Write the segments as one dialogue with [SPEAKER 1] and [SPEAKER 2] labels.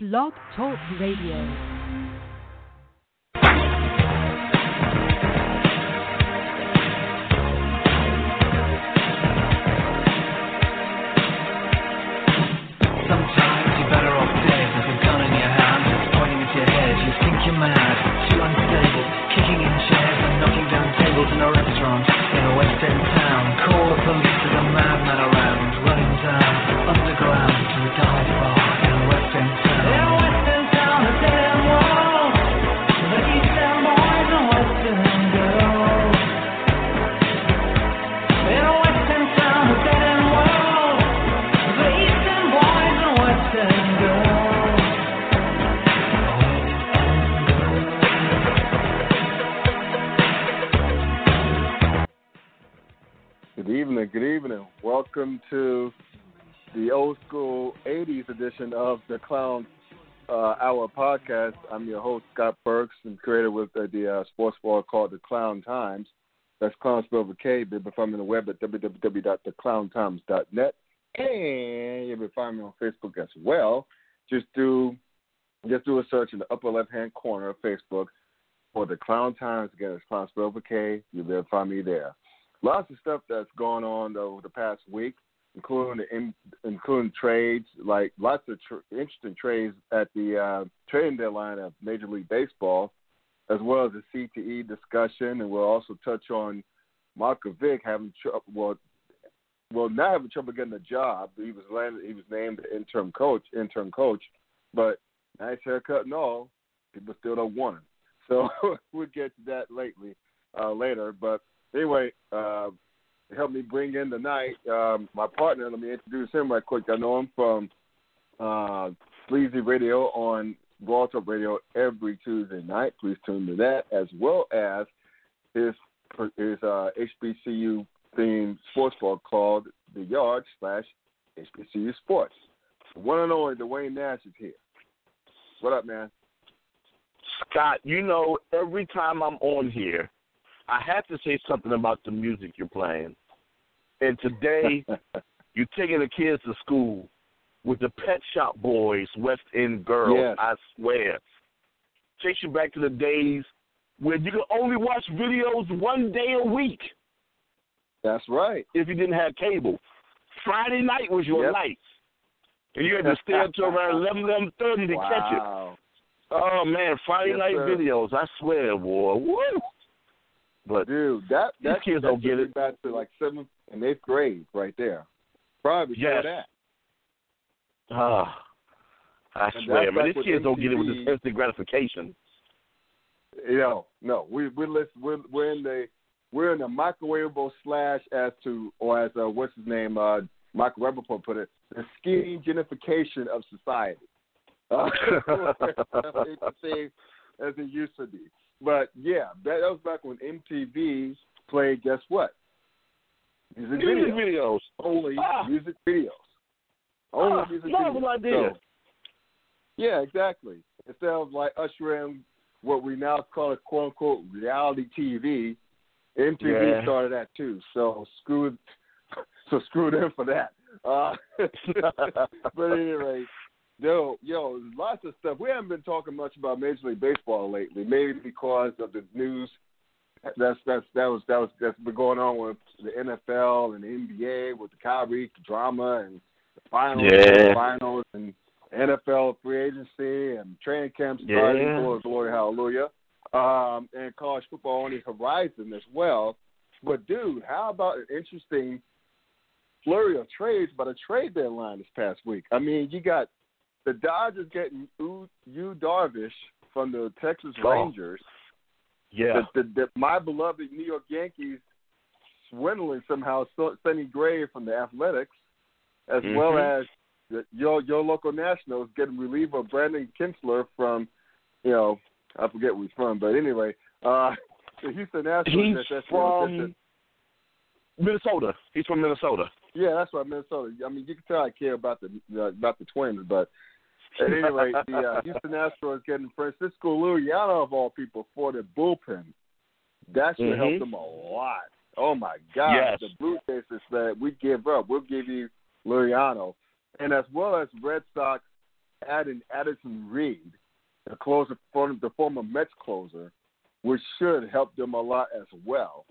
[SPEAKER 1] Blog Talk Radio.
[SPEAKER 2] Sometimes you're better off dead with a
[SPEAKER 3] edition of the Clown uh, Hour podcast. I'm your host, Scott Burks, and creator with uh, the uh, sports blog called The Clown Times. That's clown spelled with K. You'll be finding me on the web at www.theclowntimes.net. And you'll be finding me on Facebook as well. Just do just do a search in the upper left hand corner of Facebook for The Clown Times. Again, it's clown spelled with K. You'll be able to find me there lots of stuff that's gone on over the past week, including in, including trades, like lots of tr- interesting trades at the uh, trading deadline of Major League Baseball, as well as the CTE discussion, and we'll also touch on Michael Vick having trouble. Well, well, not having trouble getting a job. He was landed, he was named interim coach, interim coach, but nice haircut and all, people still don't want him. So we'll get to that lately, uh, later. But anyway, uh, to help me bring in tonight, um, my partner. Let me introduce him right quick. I know him from uh, Sleazy Radio on Raw Talk Radio every Tuesday night. Please tune to that, as well as his his uh, HBCU themed sports blog called The Yard slash HBCU Sports. The one and only Dwayne Nash is here. What up, man?
[SPEAKER 4] Scott, you know, every time I'm on here, I have to say something about the music you're playing. And today, you're taking the kids to school with the Pet Shop Boys, West End Girls.
[SPEAKER 3] Yes.
[SPEAKER 4] I swear, takes you back to the days where you could only watch videos one day a week
[SPEAKER 3] That's right.
[SPEAKER 4] if you didn't have cable. Friday night was your
[SPEAKER 3] Yep.
[SPEAKER 4] night, and you had to stay up until around eleven, eleven thirty to catch it. Oh man, Friday
[SPEAKER 3] Yes,
[SPEAKER 4] night
[SPEAKER 3] sir.
[SPEAKER 4] videos. I swear, boy. Woo! But
[SPEAKER 3] Dude, that
[SPEAKER 4] These
[SPEAKER 3] that
[SPEAKER 4] kids
[SPEAKER 3] that
[SPEAKER 4] don't get it.
[SPEAKER 3] Back to like seventh and eighth grade, right there. Probably
[SPEAKER 4] Yes.
[SPEAKER 3] that.
[SPEAKER 4] ah, I
[SPEAKER 3] And
[SPEAKER 4] swear, man, these kids don't get it with this instant gratification.
[SPEAKER 3] You know, no, we we listen. We're we're in the we're in the microwavable slash as to or as uh, what's his name uh, Michael Rapaport put it, the skinny genification of society. Uh, as it used to be. But yeah, that, that was back when MTV played. Guess what? Music
[SPEAKER 4] Music
[SPEAKER 3] videos.
[SPEAKER 4] videos.
[SPEAKER 3] Only
[SPEAKER 4] Ah.
[SPEAKER 3] music videos. Only
[SPEAKER 4] Ah,
[SPEAKER 3] music videos.
[SPEAKER 4] idea.
[SPEAKER 3] So, yeah, exactly. Instead of like ushering what we now call a quote unquote reality TV, MTV
[SPEAKER 4] Yeah.
[SPEAKER 3] started that too. So screw so screw them for that. Uh, but anyway, yo, yo, lots of stuff. We haven't been talking much about Major League Baseball lately, maybe because of the news that's that's that was that was that's been going on with the NFL and the NBA with the Kyrie drama and the finals,
[SPEAKER 4] Yeah.
[SPEAKER 3] finals and NFL free agency and training camp starting.
[SPEAKER 4] Yeah.
[SPEAKER 3] Glory, glory, hallelujah. Um, and college football on the horizon as well. But dude, how about an interesting flurry of trades by the trade deadline this past week? I mean, you got the Dodgers getting Yu Yu Darvish from the Texas
[SPEAKER 4] Oh.
[SPEAKER 3] Rangers
[SPEAKER 4] yeah.
[SPEAKER 3] the, the, the, my beloved New York Yankees swindling somehow so- Sonny Gray from the Athletics, as well
[SPEAKER 4] Mhm.
[SPEAKER 3] as the, your your local Nationals getting reliever Brandon Kintzler from, you know, I forget where he's from, but anyway, uh, the Houston Nationals.
[SPEAKER 4] He's
[SPEAKER 3] that's- that's-
[SPEAKER 4] from
[SPEAKER 3] that's-
[SPEAKER 4] Minnesota. He's from Minnesota.
[SPEAKER 3] yeah, that's right, Minnesota. I mean, you can tell I care about the uh, about the Twins, but at any rate, the uh, Houston Astros getting Francisco Liriano of all people for the bullpen. That should help
[SPEAKER 4] Mhm.
[SPEAKER 3] them a lot. Oh my God!
[SPEAKER 4] Yes.
[SPEAKER 3] The Blue Jays said we give up. We'll give you Liriano, and as well as Red Sox adding Addison Reed, the closer, for the former Mets closer, which should help them a lot as well.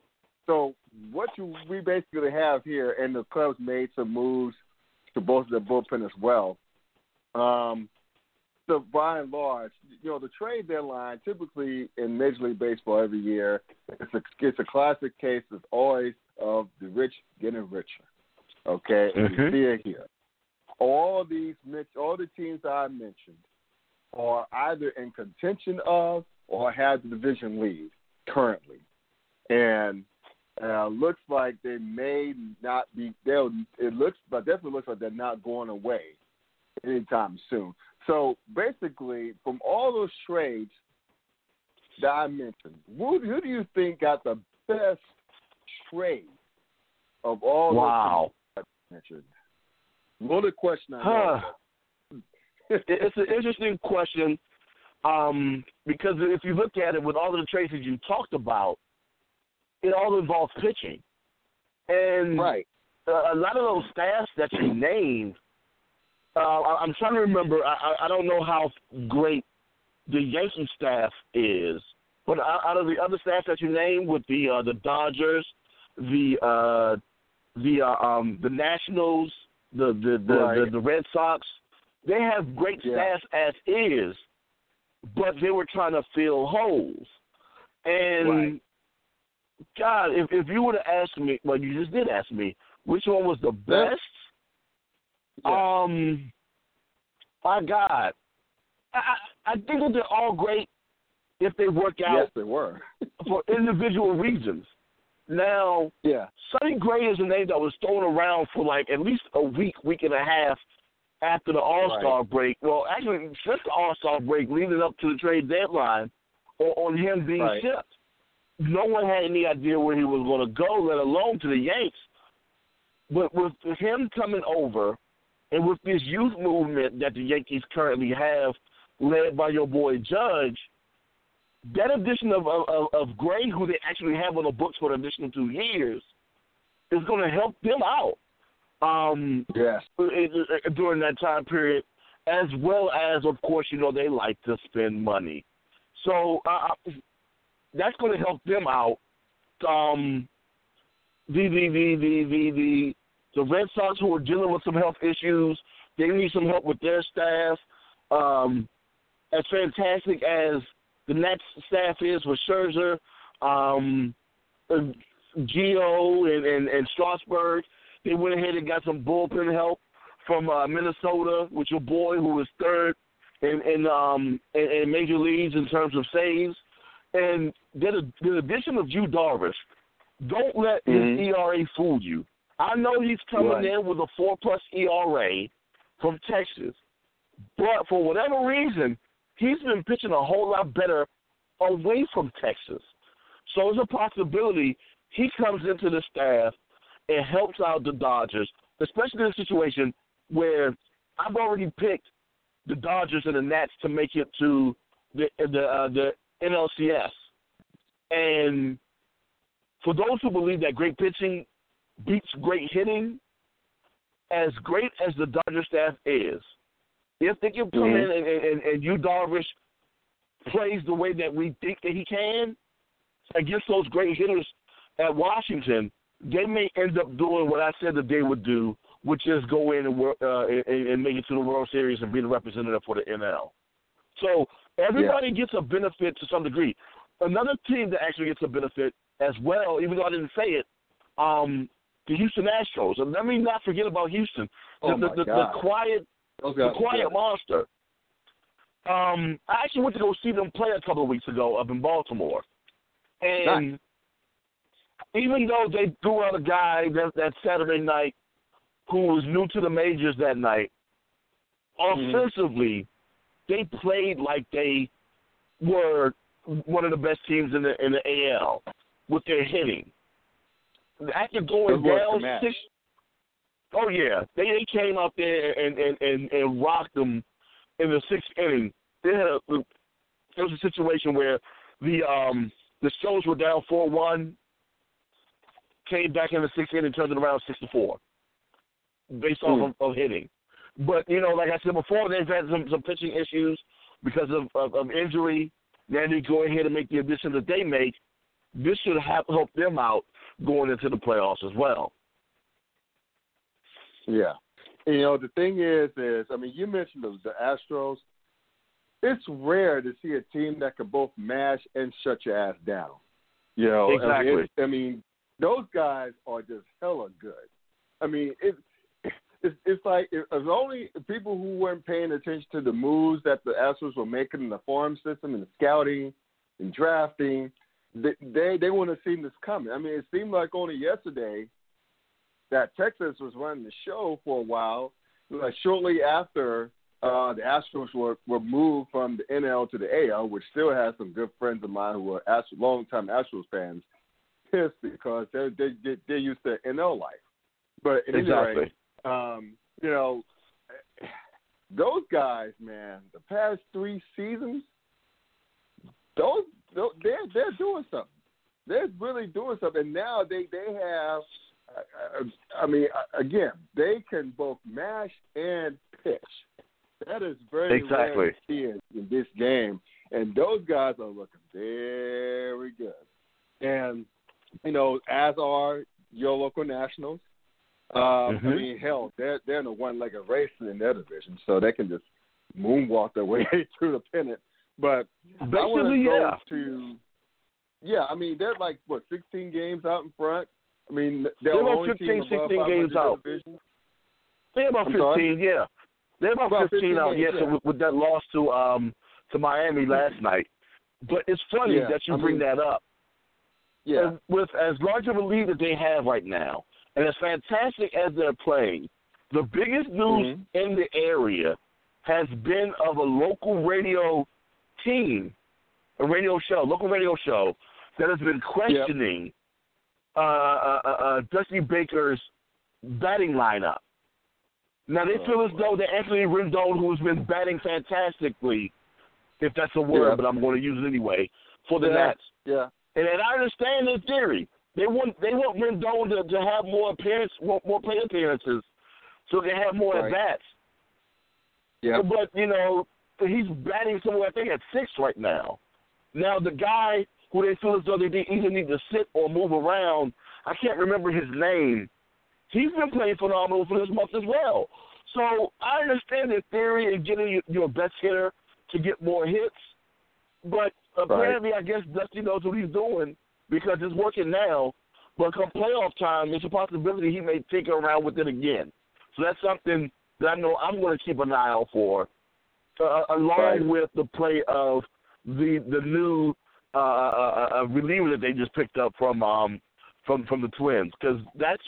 [SPEAKER 3] So what you we basically have here, and the Cubs made some moves to both the bullpen as well. Um, so by and large, you know, the trade deadline typically in Major League Baseball every year, it's a, it's a classic case as always of the rich getting richer. Okay, and
[SPEAKER 4] Mm-hmm.
[SPEAKER 3] you see it here. All these, all the teams I mentioned are either in contention of or have the division lead currently, and uh, looks like they may not be. They'll. It looks, but definitely looks like they're not going away anytime soon. So basically, from all those trades that I mentioned, who, who do you think got the best trade of all
[SPEAKER 4] Wow.
[SPEAKER 3] those I mentioned? Loaded question. I
[SPEAKER 4] Huh. it's an interesting question um, because if you look at it with all of the trades that you talked about, it all involves pitching. And
[SPEAKER 3] right.
[SPEAKER 4] uh, a lot of those staffs that you named, uh, I- I'm trying to remember. I, I- don't know how great the Yankee staff is, but out of the other staff that you named, with the uh, the Dodgers, the uh, the uh, um, the Nationals, the the the,
[SPEAKER 3] Right.
[SPEAKER 4] the the Red Sox, they have great
[SPEAKER 3] Yeah.
[SPEAKER 4] staffs as is, but they were trying to fill holes. And
[SPEAKER 3] Right.
[SPEAKER 4] God, if if you would have asked me, well, you just did ask me, which one was the best?
[SPEAKER 3] Yeah.
[SPEAKER 4] Um, my God, I I think that they're all great if they work out
[SPEAKER 3] yes, they were.
[SPEAKER 4] for individual reasons. Now,
[SPEAKER 3] yeah.
[SPEAKER 4] Sonny Gray is a name that was thrown around for like at least a week, week and a half after the All Star break. Well, actually, since the All Star break, leading up to the trade deadline, on, on him being
[SPEAKER 3] Right.
[SPEAKER 4] shipped. No one had any idea where he was going to go, let alone to the Yanks. But with him coming over, and with this youth movement that the Yankees currently have, led by your boy Judge, that addition of of, of- Gray, who they actually have on the books for an additional two years, is going to help them out um,
[SPEAKER 3] Yes.
[SPEAKER 4] during that time period, as well as, of course, you know they like to spend money, so uh, that's going to help them out. Um, the the the the the the Red Sox who are dealing with some health issues, they need some help with their staff. Um, as fantastic as the Nets staff is with Scherzer, um, Gio and, and, and Strasburg, they went ahead and got some bullpen help from uh, Minnesota with your boy who was third in in, um, in in major leagues in terms of saves. And the, the addition of Yu Darvish, don't let his ERA fool you. I know he's coming
[SPEAKER 3] Right.
[SPEAKER 4] in with a four plus ERA from Texas, but for whatever reason, he's been pitching a whole lot better away from Texas. So there's a possibility he comes into the staff and helps out the Dodgers, especially in a situation where I've already picked the Dodgers and the Nats to make it to the the uh, the NLCS. And for those who believe that great pitching beats great hitting, as great as the Dodger staff is, if they can come
[SPEAKER 3] Mhm.
[SPEAKER 4] in and, and, and Yu Darvish plays the way that we think that he can against those great hitters at Washington, they may end up doing what I said that they would do, which is go in and uh, and, and make it to the World Series and be the representative for the NL. So everybody gets a benefit to some degree. Another team that actually gets a benefit as well, even though I didn't say it, um, the Houston Astros. And let me not forget about Houston. The,
[SPEAKER 3] Oh,
[SPEAKER 4] the, the, the quiet
[SPEAKER 3] Those
[SPEAKER 4] the Quiet
[SPEAKER 3] good.
[SPEAKER 4] Monster. Um, I actually went to go see them play a couple of weeks ago up in Baltimore, and even though they threw out a guy that, that Saturday night who was new to the majors that night,
[SPEAKER 3] Mhm.
[SPEAKER 4] offensively, they played like they were one of the best teams in the in the AL with their hitting. After going down six Oh yeah, they they came out there and and and, and rocked them in the sixth inning. They had a, there was a situation where the um the Stones were down four one, came back in the sixth inning, turned it around six to four, based off
[SPEAKER 3] Hmm.
[SPEAKER 4] of, of hitting. But you know, like I said before, they've had some some pitching issues because of of, of injury. Then they go ahead and make the addition that they make. This should have help them out going into the playoffs as well.
[SPEAKER 3] Yeah. You know, the thing is, is I mean, you mentioned the, the Astros. It's rare to see a team that can both mash and shut your ass down. You know,
[SPEAKER 4] exactly.
[SPEAKER 3] I mean, I mean those guys are just hella good. I mean, it, it's it's like it only people who weren't paying attention to the moves that the Astros were making in the farm system and the scouting and drafting. They they, they wouldn't have seen this coming. I mean, it seemed like only yesterday that Texas was running the show for a while. Like shortly after uh, the Astros were, were moved from the NL to the AL, which still has some good friends of mine who are Astros, long-time Astros fans pissed because they're they, they, they're used to NL life. But anyway,
[SPEAKER 4] exactly.
[SPEAKER 3] um, you know, those guys, man, the past three seasons, those they're they're doing something. They're really doing something. And now they they have. I mean, again, they can both mash and pitch. That is very
[SPEAKER 4] exactly.
[SPEAKER 3] rare see in, in this game, and those guys are looking very good. And you know, as are your local nationals. Um,
[SPEAKER 4] mm-hmm.
[SPEAKER 3] I mean, hell, they're they're in a one-legged race in their division, so they can just moonwalk their way through the pennant. But
[SPEAKER 4] Basically,
[SPEAKER 3] I want to go
[SPEAKER 4] yeah.
[SPEAKER 3] to yeah. I mean, they're like what 16 games out in front. I mean, they're,
[SPEAKER 4] They're
[SPEAKER 3] the
[SPEAKER 4] about
[SPEAKER 3] only
[SPEAKER 4] 15,
[SPEAKER 3] team above
[SPEAKER 4] 16 games out.
[SPEAKER 3] Division.
[SPEAKER 4] They're about
[SPEAKER 3] I'm
[SPEAKER 4] 15,
[SPEAKER 3] sorry?
[SPEAKER 4] yeah. They're about,
[SPEAKER 3] About
[SPEAKER 4] 15,
[SPEAKER 3] 15
[SPEAKER 4] out,
[SPEAKER 3] games,
[SPEAKER 4] yeah. So with, with that loss to um to Miami last night. But it's funny
[SPEAKER 3] Yeah,
[SPEAKER 4] that you
[SPEAKER 3] I
[SPEAKER 4] bring
[SPEAKER 3] mean-
[SPEAKER 4] that up.
[SPEAKER 3] Yeah,
[SPEAKER 4] And with as large of a lead that they have right now, and as fantastic as they're playing, the biggest news
[SPEAKER 3] Mhm.
[SPEAKER 4] in the area has been of a local radio team, a radio show, local radio show, that has been questioning uh, uh, uh, uh, Dusty Baker's batting lineup. Now they feel as though that Anthony Rendon, who's been batting fantastically, if that's a word,
[SPEAKER 3] Yeah.
[SPEAKER 4] but I'm going to use it anyway, for the
[SPEAKER 3] Yeah.
[SPEAKER 4] Nats.
[SPEAKER 3] yeah,
[SPEAKER 4] And, and I understand their theory. They want they want Rendon to, to have more appearance, more, more play appearances, so they have more
[SPEAKER 3] Right.
[SPEAKER 4] at bats.
[SPEAKER 3] yeah.
[SPEAKER 4] But you know, he's batting somewhere I think at six right now. Now the guy who they feel as though they either need to sit or move around, I can't remember his name. He's been playing phenomenal for this month as well. So I understand the theory of getting your, your best hitter to get more hits, but apparently I guess Dusty knows what he's doing because it's working now. But come playoff time, it's a possibility he may tinker around with it again. So that's something that I know I'm going to keep an eye out for, uh, along
[SPEAKER 3] Right.
[SPEAKER 4] with the play of the the new uh, uh, uh, reliever that they just picked up from um from from the Twins because that's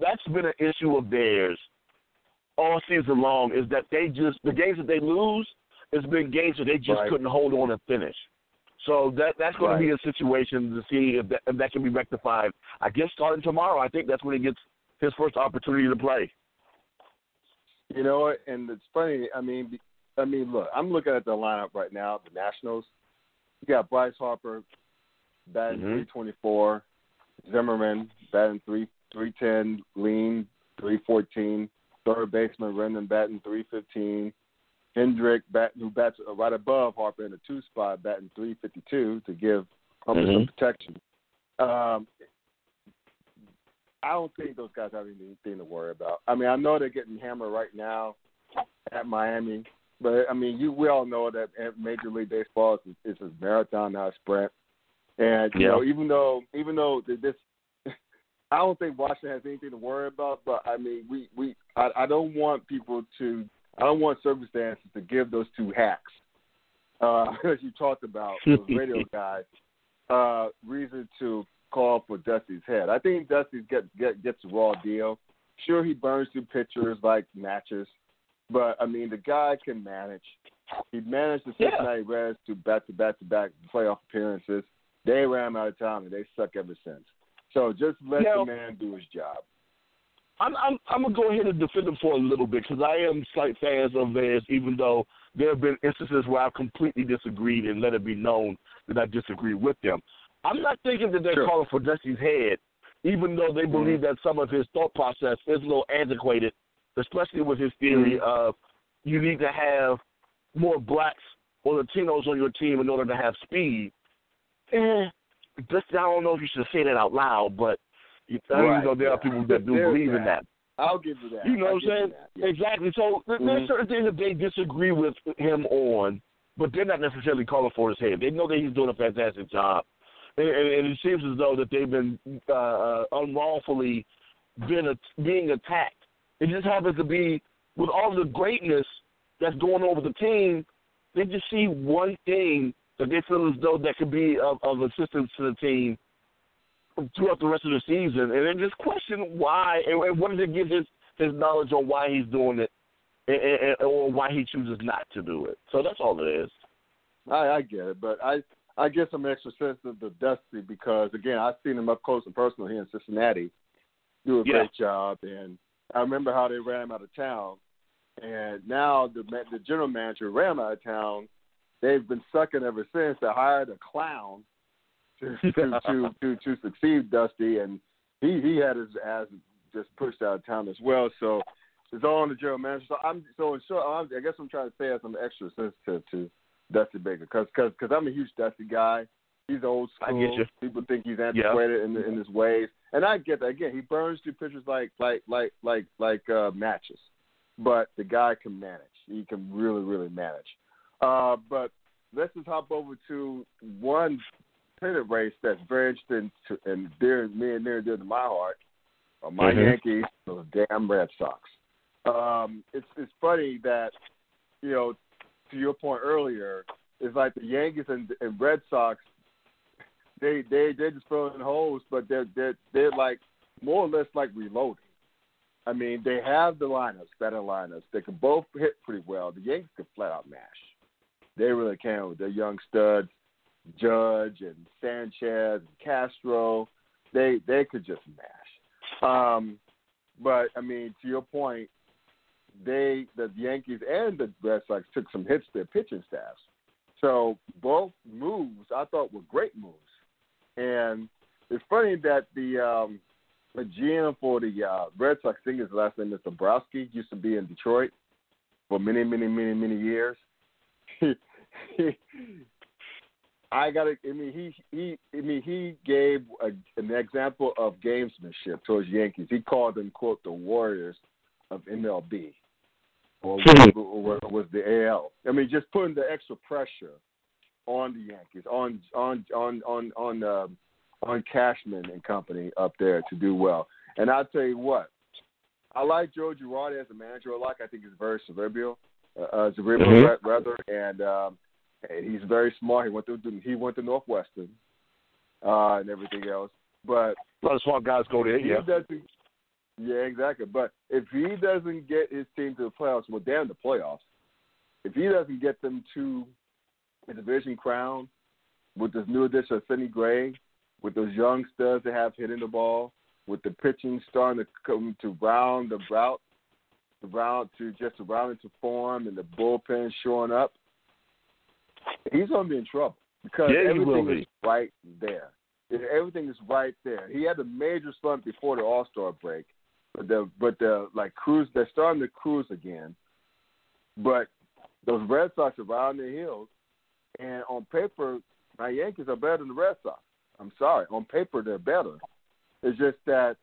[SPEAKER 4] that's been an issue of theirs all season long is that they just the games that they lose has been games that they just
[SPEAKER 3] Right.
[SPEAKER 4] couldn't hold on and finish. So that that's going
[SPEAKER 3] Right.
[SPEAKER 4] to be a situation to see if that, if that can be rectified. I guess starting tomorrow, I think that's when he gets his first opportunity to play.
[SPEAKER 3] You know? And it's funny. I mean, I mean, look, I'm looking at the lineup right now. The Nationals. You got Bryce Harper batting
[SPEAKER 4] Mhm.
[SPEAKER 3] 324, Zimmerman batting three 310, Lean 314, third baseman Rendon batting 315, Hendrick bat who bats right above Harper in the two spot batting 352 to give Harper some
[SPEAKER 4] Mhm.
[SPEAKER 3] protection. Um, I don't think those guys have anything to worry about. I mean, I know they're getting hammered right now at Miami, but I mean, you we all know that Major League Baseball is, is a marathon, not a sprint. And you
[SPEAKER 4] Yeah.
[SPEAKER 3] know, even though even though this, I don't think Washington has anything to worry about. But I mean, we we I, I don't want people to I don't want circumstances to give those two hacks, uh, as you talked about those radio guys, uh, reason to call for Dusty's head. I think Dusty get, get gets a raw deal. Sure, he burns through pitchers like matches, but I mean the guy can manage. He managed the
[SPEAKER 4] Yeah.
[SPEAKER 3] Cincinnati Reds to back to back to back playoff appearances. They ran out of time and they suck ever since. So just let
[SPEAKER 4] Now-
[SPEAKER 3] the man do his job.
[SPEAKER 4] I'm I'm I'm gonna go ahead and defend them for a little bit because I am slight fans of theirs, even though there have been instances where I've completely disagreed and let it be known that I disagree with them. I'm not thinking that they're
[SPEAKER 3] Sure.
[SPEAKER 4] calling for Dusty's head, even though they mm-hmm. believe that some of his thought process is a little antiquated especially with his theory of you need to have more blacks or Latinos on your team in order to have speed. Eh, just I don't know if you should say that out loud, but you,
[SPEAKER 3] Right,
[SPEAKER 4] you know there are people that do
[SPEAKER 3] There's
[SPEAKER 4] believe in
[SPEAKER 3] that.
[SPEAKER 4] that.
[SPEAKER 3] I'll give you that.
[SPEAKER 4] You know
[SPEAKER 3] I'll
[SPEAKER 4] what I'm saying?
[SPEAKER 3] yeah.
[SPEAKER 4] Exactly. So
[SPEAKER 3] Mhm.
[SPEAKER 4] there's certain things that they disagree with him on, but they're not necessarily calling for his head. They know that he's doing a fantastic job, and, and, and it seems as though that they've been uh, uh, unlawfully been a, being attacked. It just happens to be with all the greatness that's going on with the team. They just see one thing that they feel as though that could be of, of assistance to the team throughout the rest of the season, and then just question why and, and what does it give his his knowledge on why he's doing it, and, and, or why he chooses not to do it. So that's all it is.
[SPEAKER 3] I, I get it, but I I guess I'm extra sensitive to Dusty because again I've seen him up close and personal here in Cincinnati do a
[SPEAKER 4] Yeah.
[SPEAKER 3] great job, and I remember how they ran him out of town, and now the the general manager ran him out of town. They've been sucking ever since. They hired a clown to to to, to, to succeed Dusty, and he he had his ass just pushed out of town as well. So it's all on the general manager. So I'm so in short, I'm, I guess I'm trying to say as I'm extra sensitive to Dusty Baker because cause, cause I'm a huge Dusty guy. He's old school. People think he's antiquated in, in his ways, and I get that. Again, he burns through pitchers like like like like like uh, matches, but the guy can manage. He can really really manage. Uh, but let's just hop over to one pennant race that's very interesting to, and dear me and near and dear to my heart. Are my
[SPEAKER 4] Mhm.
[SPEAKER 3] Yankees, those damn Red Sox. Um, it's it's funny that you know to your point earlier, it's like the Yankees and, and Red Sox. They they they're just filling holes, but they're they're they're like more or less like reloading. I mean, they have the lineups, better lineups. They can both hit pretty well. The Yankees can flat out mash. They really can with their young studs, Judge and Sanchez and Castro. They they could just mash. Um, but I mean, to your point, they the Yankees and the Red Sox took some hits to their pitching staffs. So both moves I thought were great moves. And it's funny that the um the GM for the uh, Red Sox, I think his last name is Dombrowski, used to be in Detroit for many, many, many, many years. I got to. I mean, he he. I mean, he gave a, an example of gamesmanship towards Yankees. He called them quote the Warriors of MLB, or, or, or was the AL. I mean, just putting the extra pressure on the Yankees, on on on on on um, on Cashman and company up there to do well. And I'll tell you what, I like Joe Girardi as a manager a lot. I think he's very cerebral, uh, uh, cerebral
[SPEAKER 4] Mhm.
[SPEAKER 3] ra- rather, and um, and he's very smart. He went to he went to Northwestern uh, and everything else. But
[SPEAKER 4] A lot of smart guys go there. Yeah.
[SPEAKER 3] yeah, exactly. But if he doesn't get his team to the playoffs, well, damn the playoffs. If he doesn't get them to a division crown with this new addition of Sidney Gray, with those young studs that have hitting the ball, with the pitching starting to come to round the route, to round to just to round into form, and the bullpen showing up, he's gonna be in trouble because
[SPEAKER 4] Yeah,
[SPEAKER 3] everything
[SPEAKER 4] be.
[SPEAKER 3] is right there. Everything is right there. He had a major slump before the All Star break, but the but the like cruise they're starting to cruise again. But those Red Sox are around their heels, and on paper, my Yankees are better than the Red Sox. I'm sorry, on paper they're better. It's just that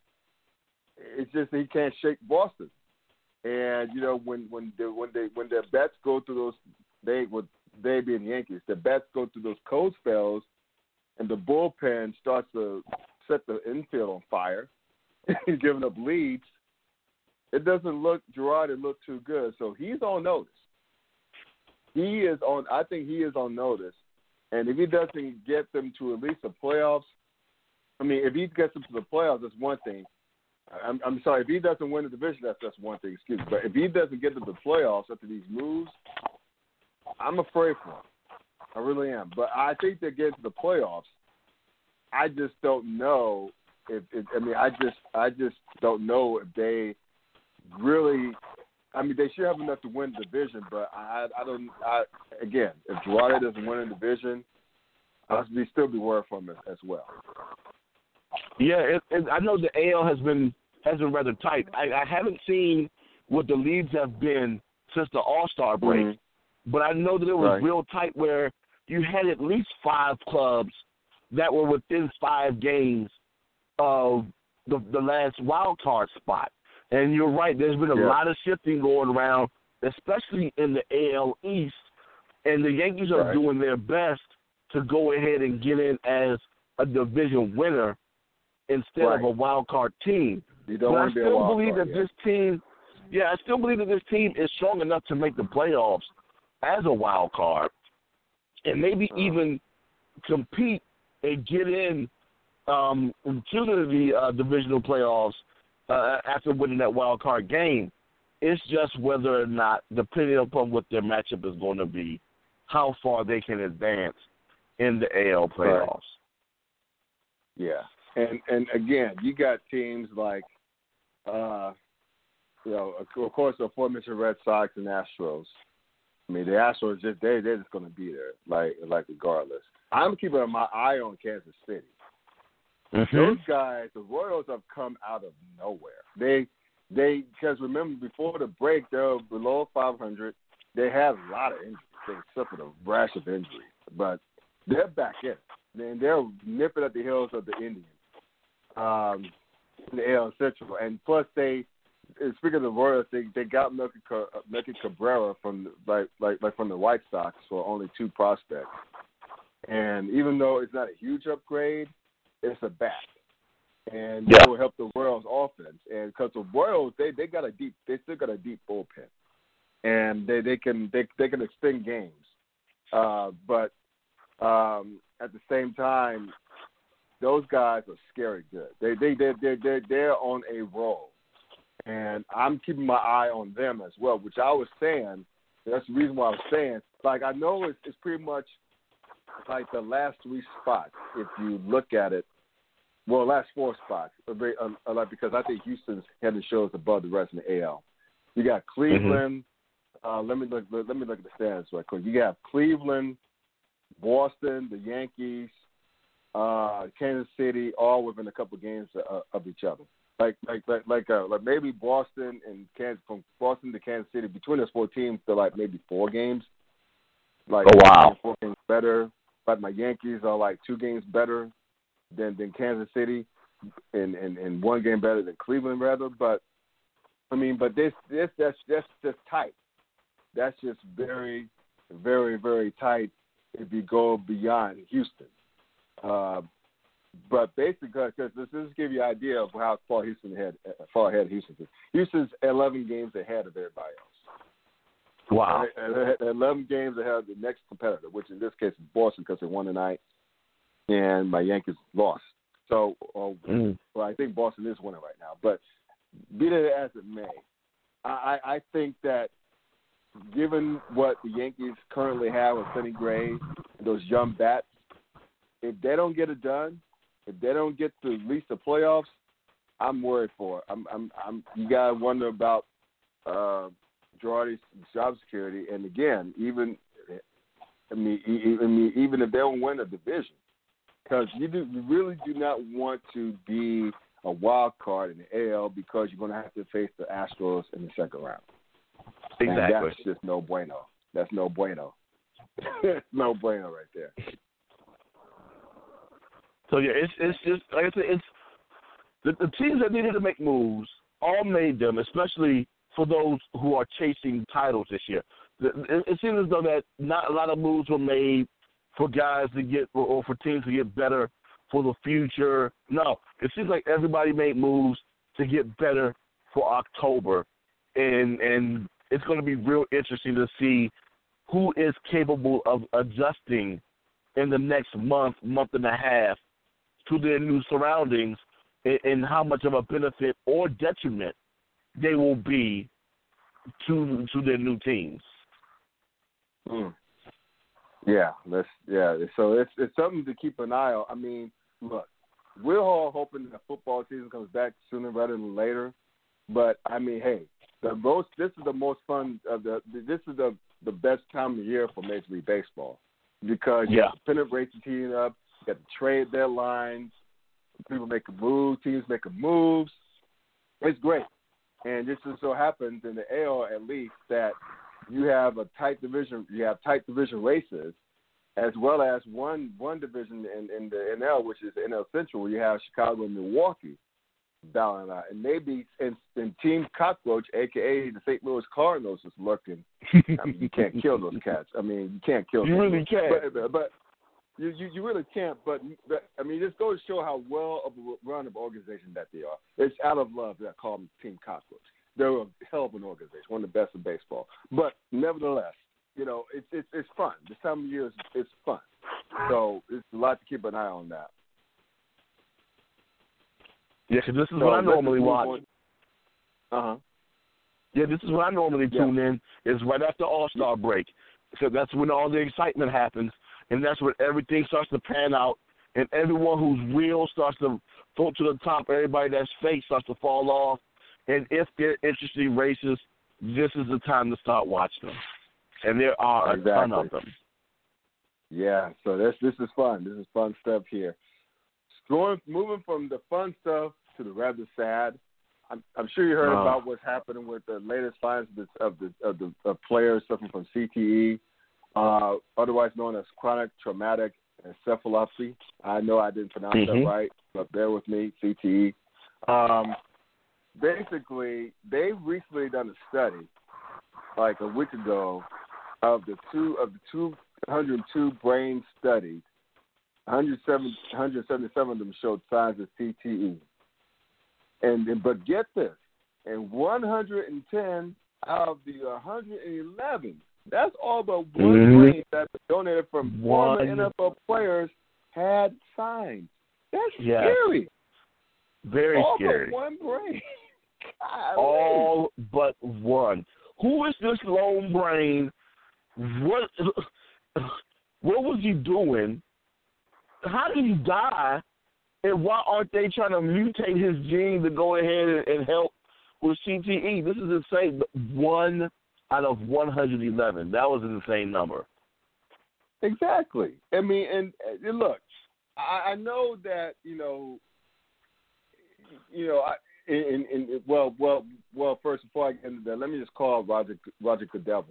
[SPEAKER 3] it's just that he can't shake Boston. And you know when when the, when they when their bets go through those they would they being the Yankees, the bets go through those cold spells, and the bullpen starts to set the infield on fire, giving up leads. It doesn't look Girardi look too good, so he's on notice. He is on. I think he is on notice, and if he doesn't get them to at least the playoffs, I mean, if he gets them to the playoffs, that's one thing. I'm, I'm sorry, if he doesn't win the division, that's that's one thing. Excuse me, but if he doesn't get to the playoffs after these moves, I'm afraid for him. I really am. But I think they get to the playoffs. I just don't know if, if I mean I just I just don't know if they really I mean they should have enough to win the division, but I I don't I again, if Girardi doesn't win the division, I'll be still be worried for him as, as well.
[SPEAKER 4] Yeah, it, it, I know the AL has been has been rather tight. I, I haven't seen what the leads have been since the All Star break.
[SPEAKER 3] Mm-hmm.
[SPEAKER 4] But I know that it was
[SPEAKER 3] Right.
[SPEAKER 4] real tight where you had at least five clubs that were within five games of the the last wild card spot. And you're right, there's been a
[SPEAKER 3] Yeah.
[SPEAKER 4] lot of shifting going around, especially in the AL East. And the Yankees are
[SPEAKER 3] Right.
[SPEAKER 4] doing their best to go ahead and get in as a division winner instead of a wild card team.
[SPEAKER 3] You don't
[SPEAKER 4] but I
[SPEAKER 3] want to be a
[SPEAKER 4] still
[SPEAKER 3] wild
[SPEAKER 4] believe
[SPEAKER 3] card,
[SPEAKER 4] that
[SPEAKER 3] yeah.
[SPEAKER 4] this team, yeah, I still believe that this team is strong enough to make the playoffs as a wild card, and maybe
[SPEAKER 3] Uh-huh.
[SPEAKER 4] even compete and get in um, to the, the uh, divisional playoffs uh, after winning that wild card game. It's just whether or not, depending upon what their matchup is going to be, how far they can advance in the AL playoffs. Right.
[SPEAKER 3] Yeah, and and again, you got teams like, uh, you know, of course, the aforementioned Red Sox and Astros. I mean, the Astros just they they're just going to be there, like like regardless. I'm keeping my eye on Kansas City.
[SPEAKER 4] Mm-hmm.
[SPEAKER 3] Those guys, the Royals have come out of nowhere. They they because remember before the break they were below 500. They had a lot of injuries. They suffered a rash of injuries, but they're back in. And they're nipping at the heels of the Indians um, in the AL Central. And plus, they speaking of the Royals, they they got Ca- Melky Cabrera from like like like from the White Sox for only two prospects. And even though it's not a huge upgrade, it's a bat, and
[SPEAKER 4] Yeah.
[SPEAKER 3] that will help the Royals offense. And because the Royals, they they got a deep, they still got a deep bullpen, and they they can they they can extend games. Uh, but um, at the same time, those guys are scary good. They they they they they they're on a roll, and I'm keeping my eye on them as well. Which I was saying, that's the reason why I was saying. Like I know it's, it's pretty much like the last three spots if you look at it. Well, last four spots, because I think Houston's head and shoulders above the rest in the AL. You got Cleveland. Uh, let me look. Let me look at the standings right quick. You got Cleveland, Boston, the Yankees, uh, Kansas City, all within a couple games uh, of each other. Like like like like uh, like maybe Boston and Kansas from Boston to Kansas City between those four teams, they're like maybe four games. Like
[SPEAKER 4] Oh, wow.
[SPEAKER 3] four games better. Like my Yankees are like two games better than than Kansas City, and and and one game better than Cleveland rather. But I mean, but this this that's that's just tight. That's just very very very tight if you go beyond Houston. Uh, but basically, because this this give you an idea of how far Houston ahead, far ahead of Houston is. Houston's 11 games ahead of everybody else.
[SPEAKER 4] Wow.
[SPEAKER 3] Uh, 11 games ahead of the next competitor, which in this case is Boston because they won tonight, and my Yankees lost. So, uh,
[SPEAKER 4] Mm.
[SPEAKER 3] well, I think Boston is winning right now. But be that as it may, I, I I think that given what the Yankees currently have with Sonny Gray and those young bats, if they don't get it done, if they don't get to at least the playoffs, I'm worried for. It. I'm I'm I'm you gotta wonder about uh Girardi's job security. And again, even I mean, e- e- I mean, even if they don't win a division, because you do, you really do not want to be a wild card in the AL because you're going to have to face the Astros in the second round. And
[SPEAKER 4] Exactly.
[SPEAKER 3] that's just no bueno. That's no bueno. no bueno right there.
[SPEAKER 4] So yeah, it's it's just like I said, it's the, the teams that needed to make moves all made them, especially for those who are chasing titles this year. It, seems as though that not a lot of moves were made for guys to get or, or for teams to get better for the future. No, it seems like everybody made moves to get better for October, and and it's going to be real interesting to see who is capable of adjusting in the next month, month and a half to their new surroundings and, and how much of a benefit or detriment they will be to to their new teams.
[SPEAKER 3] Mm. Yeah, that's yeah. So it's it's something to keep an eye on. I mean, look, we're all hoping that football season comes back sooner rather than later. But I mean, hey, the most this is the most fun of the this is the the best time of year for Major League Baseball because you
[SPEAKER 4] Yeah.
[SPEAKER 3] pennant races heating up, you got the trade deadlines, people making moves, teams making moves. It's great. And this just so happens in the AL at least that you have a tight division. You have tight division races, as well as one one division in, in the NL, which is the NL Central, where you have Chicago and Milwaukee battling out, and maybe and, and Team Cockroach, aka the St. Louis Cardinals, is lurking. I mean, you can't kill those cats. I mean, you can't kill.
[SPEAKER 4] You
[SPEAKER 3] them.
[SPEAKER 4] really can't.
[SPEAKER 3] But, but you, you you really can't. But, but I mean, this goes to show how well of a run of organization that they are. It's out of love that I call them Team Cockroach. They're a hell of an organization, one of the best in baseball. But nevertheless, you know, it's it's it's fun. This time of year is it's fun. So it's a lot to keep an eye on that.
[SPEAKER 4] Yeah, because this is
[SPEAKER 3] So
[SPEAKER 4] what I normally watch.
[SPEAKER 3] Uh-huh.
[SPEAKER 4] Yeah, this is what I normally
[SPEAKER 3] Yeah.
[SPEAKER 4] tune in. Is right after All Star break, so that's when all the excitement happens, and that's when everything starts to pan out, and everyone whose wheel starts to float to the top, everybody that's fake starts to fall off, and if they're interesting races, this is the time to start watching them, and there are a ton of them.
[SPEAKER 3] Yeah, so this this is fun. This is fun stuff here. Going moving from the fun stuff to the rather sad. I'm, I'm sure you heard
[SPEAKER 4] Oh.
[SPEAKER 3] about what's happening with the latest findings of the of the, of the of players suffering from CTE, uh, otherwise known as chronic traumatic encephalopathy. I know I didn't pronounce
[SPEAKER 4] Mhm.
[SPEAKER 3] that right, but bear with me. CTE. Um, basically, they've recently done a study, like a week ago, of the two of the two 102 brain studies, 107, 177 of them showed signs of CTE. And and- but get this, and 110 out of the 111, that's all but one
[SPEAKER 4] Mhm.
[SPEAKER 3] brain that donated from former
[SPEAKER 4] One.
[SPEAKER 3] NFL players had signs. That's
[SPEAKER 4] Yes.
[SPEAKER 3] scary.
[SPEAKER 4] Very
[SPEAKER 3] all
[SPEAKER 4] scary.
[SPEAKER 3] All but one brain. Golly.
[SPEAKER 4] All but one. Who is this lone brain? What what was he doing? How did he die? And why aren't they trying to mutate his gene to go ahead and, and help with CTE? This is insane. One out of 111. That was an insane number.
[SPEAKER 3] Exactly. I mean, and, and look, I, I know that you know, you know, I, in, in, well, well, well. First, before I get into that, let me just call Roger Roger Goodell,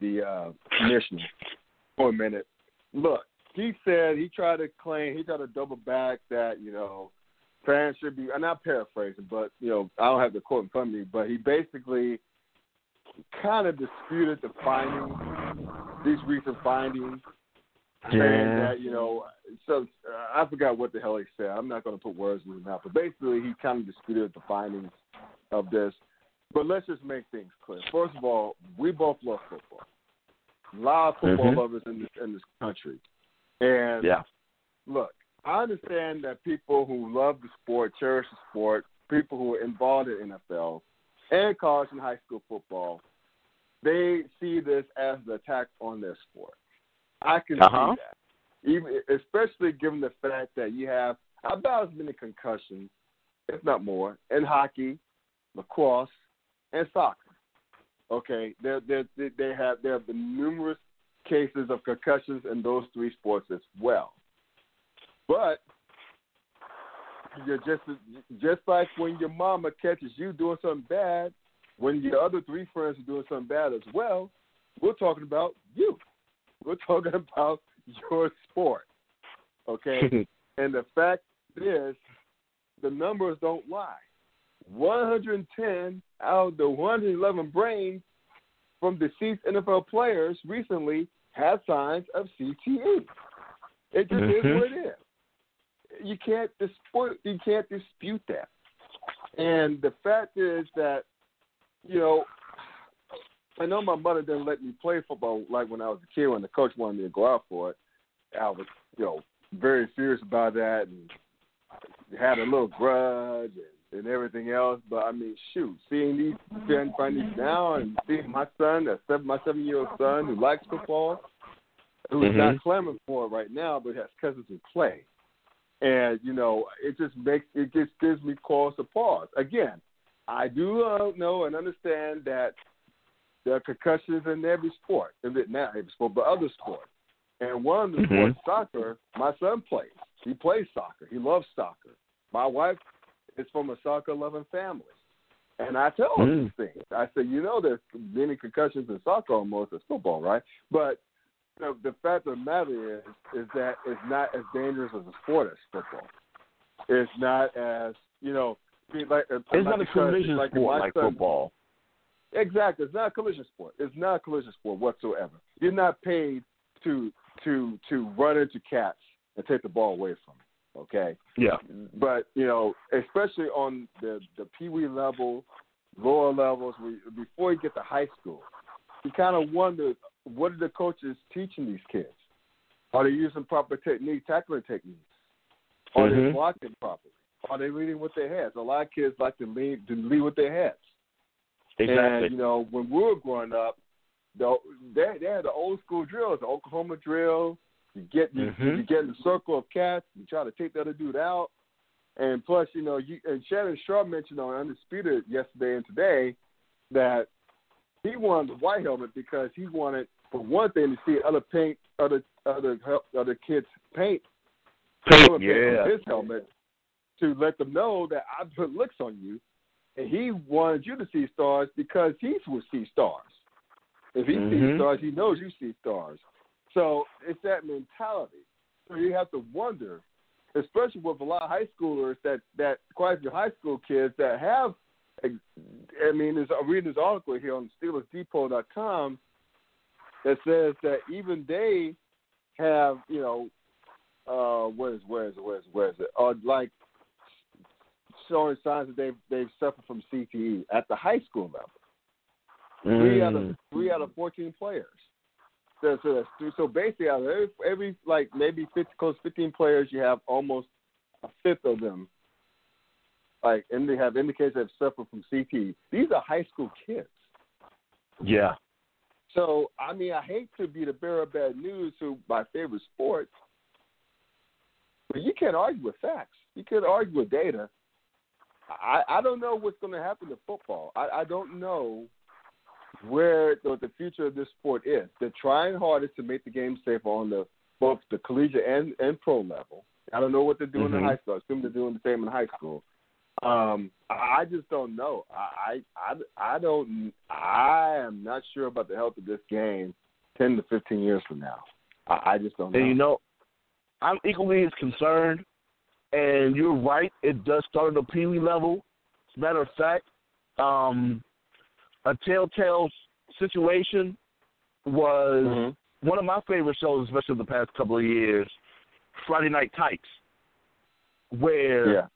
[SPEAKER 3] the uh, commissioner, for a minute. Look, he said he tried to claim he tried to double back that you know fans should be. I'm not paraphrasing, but you know I don't have the quote in front of me, but he basically kind of disputed the findings, these recent findings, saying that you know. So uh, I forgot what the hell he said. I'm not going to put words in his mouth, but basically he kind of disputed the findings of this. But let's just make things clear. First of all, we both love football. A lot of football
[SPEAKER 4] Mhm.
[SPEAKER 3] lovers in this in this country, and
[SPEAKER 4] Yeah.
[SPEAKER 3] look, I understand that people who love the sport, cherish the sport, people who are involved in NFL and college and high school football, they see this as an attack on their sport. I can
[SPEAKER 4] Uh-huh.
[SPEAKER 3] see that, even especially given the fact that you have about as many concussions, if not more, in hockey, lacrosse, and soccer. Okay, there there they they have there have been numerous cases of concussions in those three sports as well. But you're just just like when your mama catches you doing something bad, when your other three friends are doing something bad as well, we're talking about you. We're talking about your sport. Okay? and the fact is the numbers don't lie. 110 out of the 111 brains from deceased NFL players recently had signs of CTE. It just is
[SPEAKER 4] Mhm.
[SPEAKER 3] what it is. You can't dispute. You can't dispute that. And the fact is that, you know, I know my mother didn't let me play football like when I was a kid when the coach wanted me to go out for it. I was, you know, very serious about that and had a little grudge and, and everything else. But I mean, shoot, seeing these seeing these now and seeing my son, that seven, my seven year old son who likes football, who's
[SPEAKER 4] Mhm.
[SPEAKER 3] not clamoring for it right now, but has cousins who play. And you know, it just makes it just gives me cause to pause. Again, I do uh, know and understand that there are concussions in every sport, in not every sport, but other sports. And one of the
[SPEAKER 4] Mhm.
[SPEAKER 3] sports, soccer, my son plays. He plays soccer. He loves soccer. My wife is from a soccer loving family. And I tell
[SPEAKER 4] Mm.
[SPEAKER 3] them these things. I said, you know, there's many concussions in soccer almost as football, right? But you know, the fact of the matter is, is that it's not as dangerous as a sport as football. It's not as you know, like
[SPEAKER 4] It's
[SPEAKER 3] like
[SPEAKER 4] not a collision
[SPEAKER 3] like
[SPEAKER 4] sport like
[SPEAKER 3] son-
[SPEAKER 4] football.
[SPEAKER 3] Exactly. It's not a collision sport. It's not a collision sport whatsoever. You're not paid to to to run into cats and take the ball away from them. Okay.
[SPEAKER 4] Yeah.
[SPEAKER 3] But you know, especially on the the pee wee level, lower levels, we, before you get to high school, you kind of wonder what are the coaches teaching these kids? Are they using proper technique, tackling techniques? Are they
[SPEAKER 4] Mhm.
[SPEAKER 3] blocking properly? Are they leading with their heads? A lot of kids like to lead to lead with their heads.
[SPEAKER 4] Exactly.
[SPEAKER 3] And you know, when we were growing up, the they they had the old school drills, the Oklahoma drill. You get you,
[SPEAKER 4] Mhm.
[SPEAKER 3] you get in the circle of cats. You try to take the other dude out. And plus, you know, you and Shannon Sharpe mentioned on Undisputed yesterday and today that he wanted the white helmet because he wanted, for one thing, to see other paint, other other other kids paint, paint
[SPEAKER 4] yeah.
[SPEAKER 3] on his helmet to let them know that I put looks on you, and he wanted you to see stars because he would see stars. If he sees
[SPEAKER 4] Mhm.
[SPEAKER 3] stars, he knows you see stars. So it's that mentality. So you have to wonder, especially with a lot of high schoolers that that quite a few high school kids that have. I mean, there's, I'm reading this article here on SteelersDepot.com that says that even they have, you know, uh, where is where is it, where is it, where is it? Uh, like showing signs that they've they've suffered from CTE at the high school level. Three out of
[SPEAKER 4] Mm.
[SPEAKER 3] three out of fourteen players. So so, so basically, out of every, every like maybe 50, close to fifteen players, you have almost a fifth of them. Like, and they have indicated they've suffered from CTE. These are high school kids.
[SPEAKER 4] Yeah.
[SPEAKER 3] So, I mean, I hate to be the bearer of bad news to my favorite sport, but you can't argue with facts. You can't argue with data. I, I don't know what's going to happen to football. I, I don't know where the, the future of this sport is. They're trying hardest to make the game safer on the both the collegiate and, and pro level. I don't know what they're doing
[SPEAKER 4] Mhm.
[SPEAKER 3] in high school. I assume they're doing the same in high school. Um, I just don't know. I, I I don't. I am not sure about the health of this game ten to fifteen years from now. I, I just don't know.
[SPEAKER 4] And you know, I'm equally as concerned. And you're right; it does start at the Pee Wee level. As a matter of fact, um, a telltale situation was
[SPEAKER 3] Mhm.
[SPEAKER 4] one of my favorite shows, especially the past couple of years, Friday Night Lights, where
[SPEAKER 3] yeah.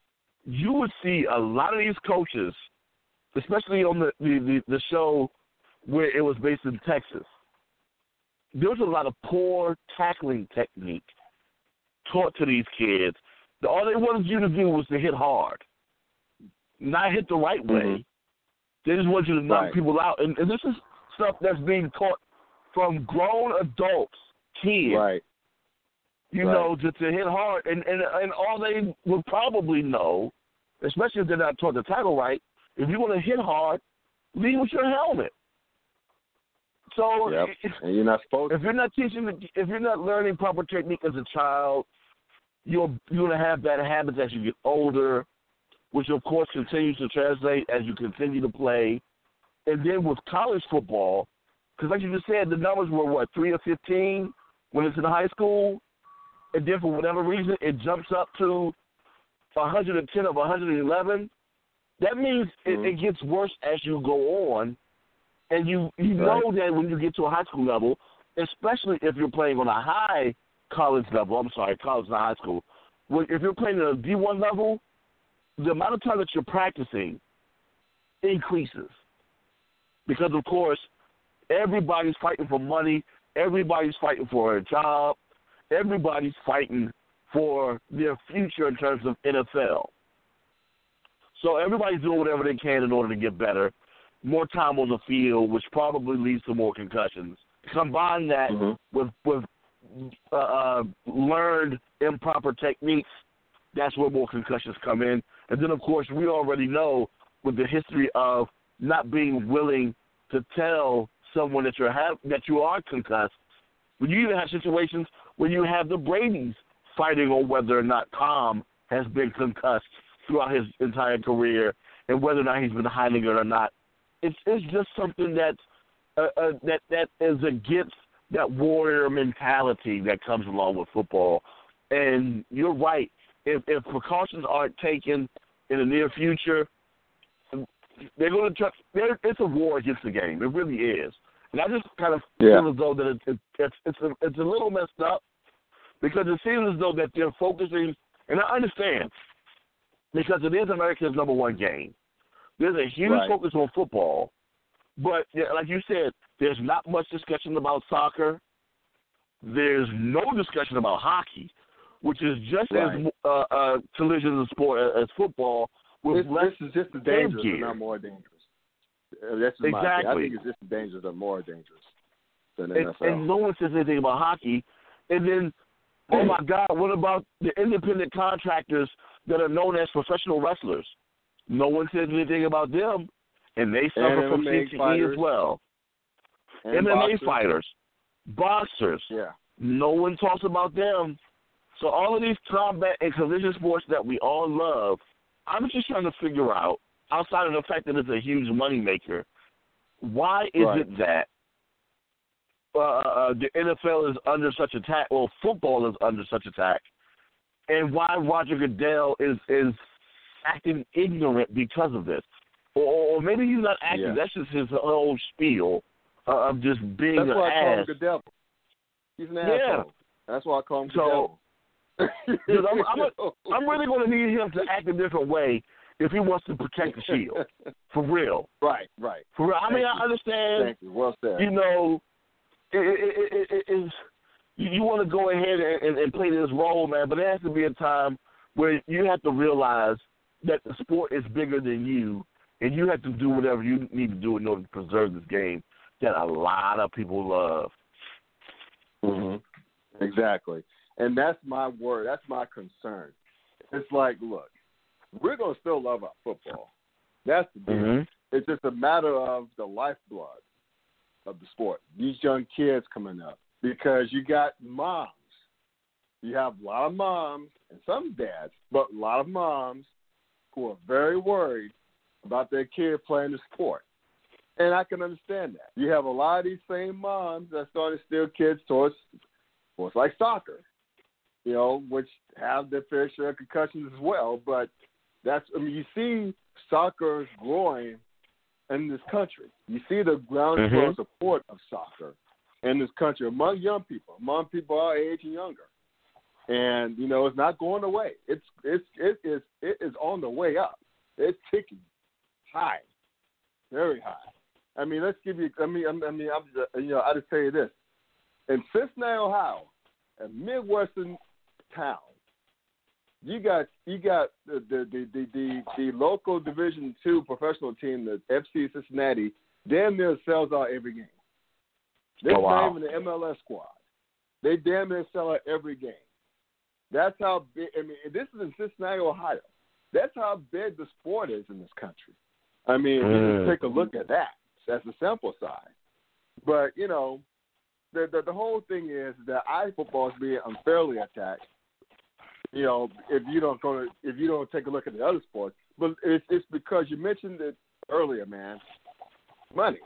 [SPEAKER 4] you would see a lot of these coaches, especially on the the, the, the show where it was based in Texas. There was a lot of poor tackling technique taught to these kids. All they wanted you to do was to hit hard, not hit the right way.
[SPEAKER 3] Mhm.
[SPEAKER 4] They just want you to knock
[SPEAKER 3] Right.
[SPEAKER 4] people out, and, and this is stuff that's being taught from grown adults, kids
[SPEAKER 3] Right.
[SPEAKER 4] you
[SPEAKER 3] Right.
[SPEAKER 4] know, to, to hit hard. And, and and all they would probably know, especially if they're not taught the title right, if you want to hit hard, lead with your helmet. So
[SPEAKER 3] Yep.
[SPEAKER 4] if,
[SPEAKER 3] And you're not supposed.
[SPEAKER 4] if you're not teaching, the- if you're not learning proper technique as a child, you're you're gonna have bad habits as you get older, which of course continues to translate as you continue to play. And then with college football, because like you just said, the numbers were what three or fifteen when it's in high school, and then for whatever reason it jumps up to 110 of 111. That means it,
[SPEAKER 3] Mhm.
[SPEAKER 4] it gets worse as you go on, and you you know that when you get to a high school level, especially if you're playing on a high college level. I'm sorry, college not high school. Well, if you're playing at a D1 level, the amount of time that you're practicing increases because, of course, everybody's fighting for money. Everybody's fighting for a job. Everybody's fighting for their future in terms of NFL. So everybody's doing whatever they can in order to get better. More time on the field, which probably leads to more concussions. Combine that
[SPEAKER 3] Mhm.
[SPEAKER 4] with with uh, learned improper techniques, that's where more concussions come in. And then, of course, we already know with the history of not being willing to tell someone that you're have, that you are concussed. When you even have situations where you have the Brady's fighting on whether or not Tom has been concussed throughout his entire career, and whether or not he's been hiding it or not. It's it's just something that's uh, uh, that that is against that warrior mentality that comes along with football. And you're right. If if precautions aren't taken in the near future, they're going to try. It's a war against the game. It really is. And I just kind of
[SPEAKER 3] Yeah.
[SPEAKER 4] feel as though that it, it, it's it's a, it's a little messed up because it seems as though that they're focusing. And I understand because it is America's number one game. There's a huge
[SPEAKER 3] Right.
[SPEAKER 4] focus on football, but yeah, like you said, there's not much discussion about soccer. There's no discussion about hockey, which is just
[SPEAKER 3] Right.
[SPEAKER 4] as uh, uh, collision of sport as football. With
[SPEAKER 3] This,
[SPEAKER 4] less
[SPEAKER 3] this is just as dangerous,
[SPEAKER 4] gear.
[SPEAKER 3] not more dangerous. Uh, That's opinion. I think it's just as dangerous or more dangerous than the
[SPEAKER 4] and,
[SPEAKER 3] NFL.
[SPEAKER 4] and no one says anything about hockey. And then, oh my God, what about the independent contractors that are known as professional wrestlers? No one says anything about them, and they suffer from CTE
[SPEAKER 3] fighters.
[SPEAKER 4] as well.
[SPEAKER 3] And
[SPEAKER 4] MMA
[SPEAKER 3] boxers.
[SPEAKER 4] fighters, boxers,
[SPEAKER 3] Yeah.
[SPEAKER 4] no one talks about them. So all of these combat and collision sports that we all love, I'm just trying to figure out, outside of the fact that it's a huge moneymaker, why is
[SPEAKER 3] Right.
[SPEAKER 4] it that uh, uh, the NFL is under such attack, well, football is under such attack, and why Roger Goodell is is acting ignorant because of this, or, or maybe he's not acting.
[SPEAKER 3] Yeah.
[SPEAKER 4] That's just his whole spiel uh, of just being
[SPEAKER 3] That's
[SPEAKER 4] an
[SPEAKER 3] why I call him the devil. He's an
[SPEAKER 4] Yeah.
[SPEAKER 3] asshole. That's why I call him the
[SPEAKER 4] So-
[SPEAKER 3] devil.
[SPEAKER 4] Dude, I'm- I'm a- I'm really going to need him to act a different way if he wants to protect the shield. For real.
[SPEAKER 3] right, right.
[SPEAKER 4] For real. I mean,
[SPEAKER 3] Thank
[SPEAKER 4] I
[SPEAKER 3] you.
[SPEAKER 4] understand,
[SPEAKER 3] Thank you. Well said.
[SPEAKER 4] you know, it, it, it, it, it's, you, you want to go ahead and, and, and play this role, man, but there has to be a time where you have to realize that the sport is bigger than you, and you have to do whatever you need to do in order to preserve this game that a lot of people love.
[SPEAKER 3] hmm Exactly. And that's my word. That's my concern. It's like, look, we're going to still love our football. That's the deal.
[SPEAKER 4] Mm-hmm.
[SPEAKER 3] It's just a matter of the lifeblood of the sport. These young kids coming up because you got moms. You have a lot of moms and some dads, but a lot of moms who are very worried about their kid playing the sport. And I can understand that. You have a lot of these same moms that starting to steer kids towards sports like soccer, you know, which have their fair share of concussions as well. But that's, I mean, you see soccer growing in this country. You see the groundswell
[SPEAKER 4] Mhm.
[SPEAKER 3] support of soccer in this country among young people, among people our age and younger. And you know, it's not going away. It's it's it is it is on the way up. It's ticking high, very high. I mean, let's give you. I mean, I mean, I'm just, you know, I just tell you this: in Cincinnati, Ohio, a midwestern town, you got you got the the the the, the, the local Division two professional team, the FC Cincinnati, damn near sells out every game. They're
[SPEAKER 4] Oh, wow.
[SPEAKER 3] not even the MLS squad. They damn near sell out every game. That's how big. I mean, this is in Cincinnati, Ohio. That's how big the sport is in this country. I mean,
[SPEAKER 4] Mm.
[SPEAKER 3] take a look at that. That's the sample size. But you know, the the, the whole thing is that eye football is being unfairly attacked. You know, if you don't go to, if you don't take a look at the other sports, but it's it's because you mentioned it earlier, man. Money.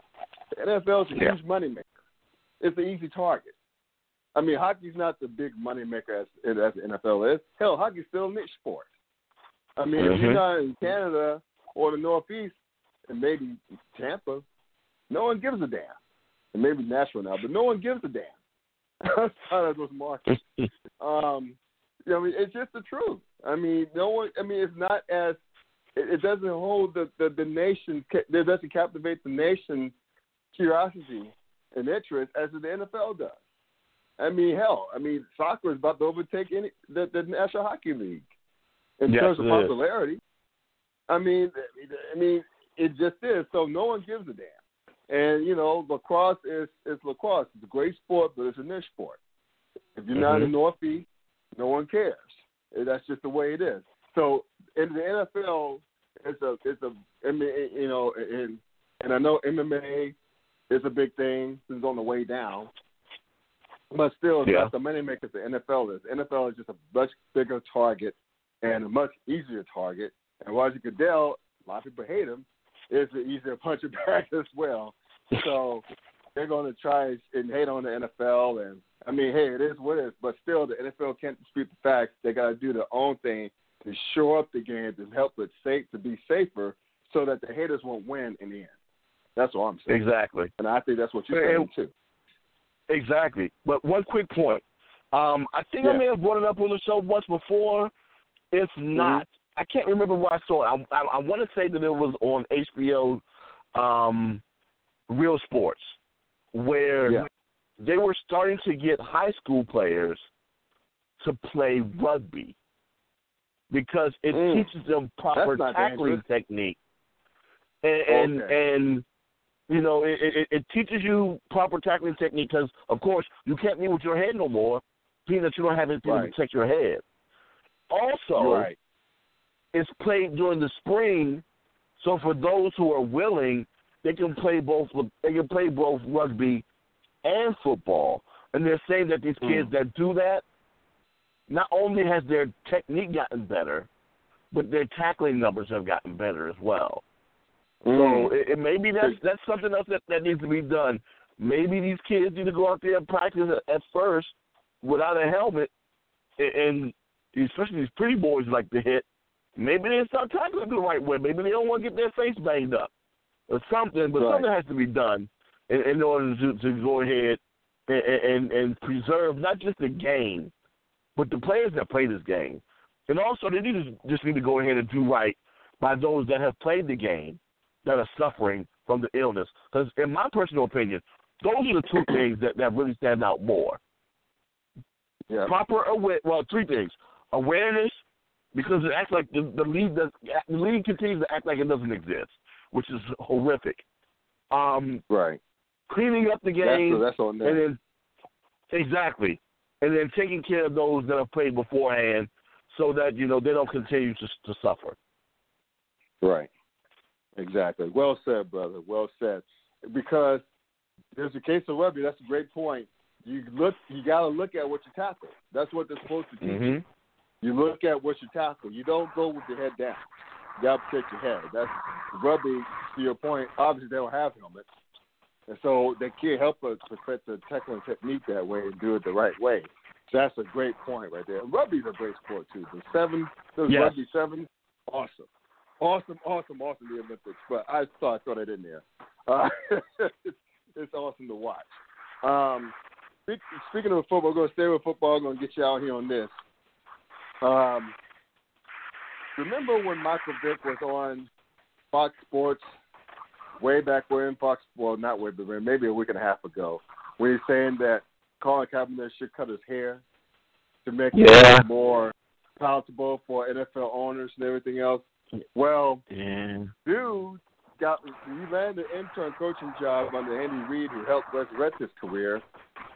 [SPEAKER 3] The NFL is a
[SPEAKER 4] Yeah.
[SPEAKER 3] huge money maker. It's an easy target. I mean, hockey's not the big money maker as as the NFL is. Hell, hockey's still a niche sport. I mean, if you're
[SPEAKER 4] Mhm.
[SPEAKER 3] not in Canada or the Northeast, and maybe Tampa, no one gives a damn. And maybe Nashville now, but no one gives a damn outside of those markets. Um, you know, I mean, it's just the truth. I mean, no one. I mean, it's not as it, it doesn't hold the the, the nation. It doesn't captivate the nation's curiosity and interest as the NFL does. I mean, hell, I mean, soccer is about to overtake any the, the National Hockey League in
[SPEAKER 4] Yes,
[SPEAKER 3] terms of
[SPEAKER 4] it is.
[SPEAKER 3] popularity. I mean, I mean, it just is. So no one gives a damn. And you know, lacrosse is is lacrosse. It's a great sport, but it's a niche sport. If you're not mm-hmm. in the. Northeast, no one cares. That's just the way it is. So in the NFL, it's a it's a I mean you know and and I know MMA is a big thing. It's on the way down, but still, it's
[SPEAKER 4] Yeah.
[SPEAKER 3] not the moneymakers the NFL is. NFL is just a much bigger target and a much easier target. And Roger Goodell a lot of people hate him, is that he's a puncher back as well. So they're going to try and hate on the NFL. And I mean, hey, it is what it is. But still, the NFL can't dispute the fact they got to do their own thing to shore up the game to help it safe to be safer, so that the haters won't win in the end. That's all I'm saying.
[SPEAKER 4] Exactly.
[SPEAKER 3] And I think that's what you're saying too.
[SPEAKER 4] Exactly. But one quick point. Um, I think
[SPEAKER 3] Yeah.
[SPEAKER 4] I may have brought it up on the show once before. If
[SPEAKER 3] Mm-hmm.
[SPEAKER 4] not, I can't remember where I saw it. I, I, I want to say that it was on HBO um, Real Sports, where
[SPEAKER 3] Yeah.
[SPEAKER 4] they were starting to get high school players to play rugby because it
[SPEAKER 3] Mm.
[SPEAKER 4] teaches them proper tackling
[SPEAKER 3] dangerous.
[SPEAKER 4] technique. And and,
[SPEAKER 3] Okay.
[SPEAKER 4] and you know, it, it, it teaches you proper tackling technique because, of course, you can't lead with your head no more, being that you don't have anything
[SPEAKER 3] Right.
[SPEAKER 4] to protect your head. Also,
[SPEAKER 3] right.
[SPEAKER 4] It's played during the spring, so for those who are willing, they can play both. They can play both rugby and football. And they're saying that these kids
[SPEAKER 3] Mm.
[SPEAKER 4] that do that, not only has their technique gotten better, but their tackling numbers have gotten better as well. So
[SPEAKER 3] Mm.
[SPEAKER 4] it, it maybe that's that's something else that, that needs to be done. Maybe these kids need to go out there and practice at, at first without a helmet, and, and especially these pretty boys like to hit. Maybe they start tackling the right way. Maybe they don't want to get their face banged up or something. But
[SPEAKER 3] Right.
[SPEAKER 4] something has to be done in, in order to, to go ahead and, and and preserve not just the game, but the players that play this game. And also, they need to just need to go ahead and do right by those that have played the game that are suffering from the illness. Because, in my personal opinion, those are the two things that, that really stand out more.
[SPEAKER 3] Yeah.
[SPEAKER 4] Proper aware, well, three things: awareness, because it acts like the, the league does. The league continues to act like it doesn't exist, which is horrific. Um,
[SPEAKER 3] Right.
[SPEAKER 4] cleaning up the
[SPEAKER 3] That's,
[SPEAKER 4] game,
[SPEAKER 3] that's on
[SPEAKER 4] and then exactly, and then taking care of those that have played beforehand, so that you know they don't continue to to suffer.
[SPEAKER 3] Right. Exactly. Well said, brother. Well said. Because there's a case of rugby. That's a great point. You look. You got to look at what you tackle. That's what they're supposed to teach. you.
[SPEAKER 4] Mm-hmm.
[SPEAKER 3] You look at what you tackle. You don't go with your head down. You got to protect your head. That's rugby. To your point, obviously they don't have helmets, and so they can't help us perfect the tackling technique that way and do it the right way. So that's a great point right there. Rugby's a great sport too. The seven, those
[SPEAKER 4] Yes.
[SPEAKER 3] rugby seven, awesome, awesome, awesome, awesome. The Olympics, but I thought I throw that in there. Uh, it's, it's awesome to watch. Um, speak, speaking of football, we're going to stay with football. I'm going to get you out here on this. Um, remember when Michael Vick was on Fox Sports way back when Fox, well, not way back when, maybe a week and a half ago, when he's saying that Colin Kaepernick should cut his hair to make
[SPEAKER 4] Yeah.
[SPEAKER 3] it more palatable for NFL owners and everything else. Well,
[SPEAKER 4] Yeah.
[SPEAKER 3] dude got he landed an intern coaching job under Andy Reid, who helped resurrect his career,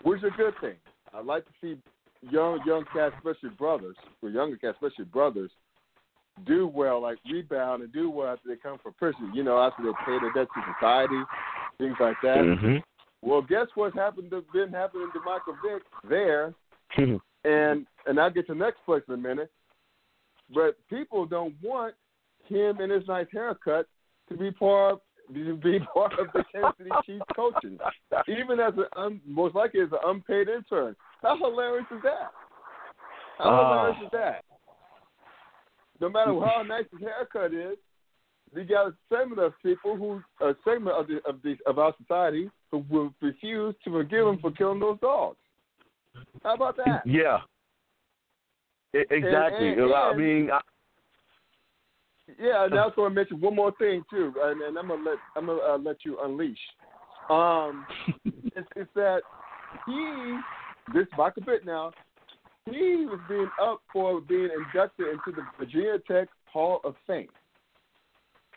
[SPEAKER 3] which is a good thing. I'd like to see young young cats, especially brothers, or younger cats, especially brothers, do well, like rebound and do well after they come from prison. You know, after they pay their debt to society, things like that.
[SPEAKER 4] Mm-hmm.
[SPEAKER 3] Well, guess what's happened to been happening to Michael Vick there, and and I'll get to the next place in a minute. But people don't want him and his nice haircut to be part of, to be part of the Kansas City Chiefs coaching, even as a un, most likely as an unpaid intern. How hilarious is that? How
[SPEAKER 4] Oh.
[SPEAKER 3] hilarious is that? No matter how nice his haircut is, we got a segment of people who a segment of the of the of our society who will refuse to forgive him for killing those dogs. How about that?
[SPEAKER 4] Yeah. E- exactly.
[SPEAKER 3] And- and-
[SPEAKER 4] I mean, I,
[SPEAKER 3] Yeah, and I also want to mention one more thing too, and, and I'm gonna let I'm gonna uh, let you unleash. Um, it's, it's that he, this Michael Vick now, he was being up for being inducted into the Virginia Tech Hall of Fame.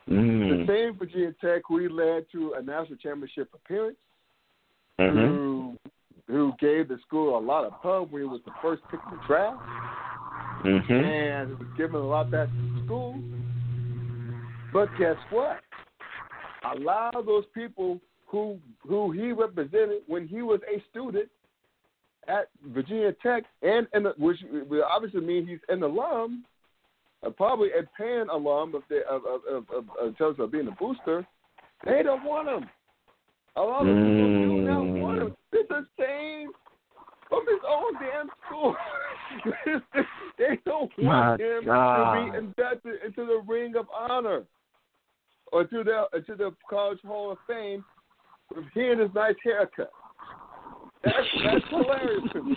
[SPEAKER 3] The
[SPEAKER 4] mm,
[SPEAKER 3] same Virginia Tech who he led to a national championship appearance,
[SPEAKER 4] mhm.
[SPEAKER 3] who who gave the school a lot of pub when he was the first pick in the draft,
[SPEAKER 4] Mhm.
[SPEAKER 3] and was giving a lot back to the school. But guess what? A lot of those people who who he represented when he was a student at Virginia Tech, and and which obviously mean he's an alum, uh, probably a Penn alum of, the, of, of, of, of, in terms of being a booster, they don't want him. A lot of people do not want him. It's the same from his own damn school. they don't want
[SPEAKER 4] My
[SPEAKER 3] him
[SPEAKER 4] God.
[SPEAKER 3] to be inducted into the Ring of Honor or to the to the College Hall of Fame with he and his nice haircut. That's that's hilarious to me.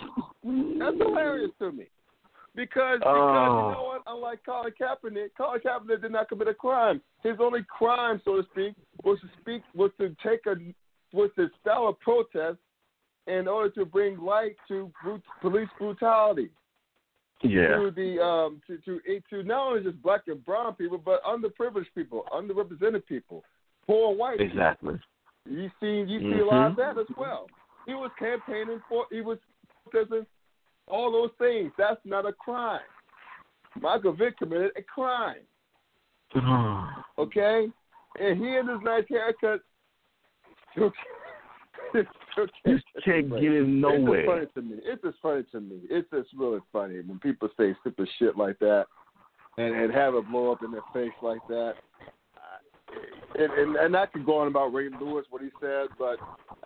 [SPEAKER 3] That's hilarious to me. Because, because
[SPEAKER 4] Oh.
[SPEAKER 3] you know what? Unlike Colin Kaepernick, Colin Kaepernick did not commit a crime. His only crime, so to speak, was to speak was to take a was to style a protest in order to bring light to brut, police brutality
[SPEAKER 4] Yeah.
[SPEAKER 3] to the um to, to to not only just black and brown people, but underprivileged people, underrepresented people, poor white people.
[SPEAKER 4] Exactly.
[SPEAKER 3] You see, you see a lot of
[SPEAKER 4] Mhm.
[SPEAKER 3] that as well. He was campaigning for, he was protesting, all those things. That's not a crime. Michael Vick committed a crime. Okay, and he and his nice haircut. Took, took
[SPEAKER 4] You can't get in
[SPEAKER 3] It's just
[SPEAKER 4] nowhere.
[SPEAKER 3] funny to me. It's just funny to me. It's just really funny when people say stupid shit like that, and and have it blow up in their face like that. And and, and I could go on about Ray Lewis what he said, but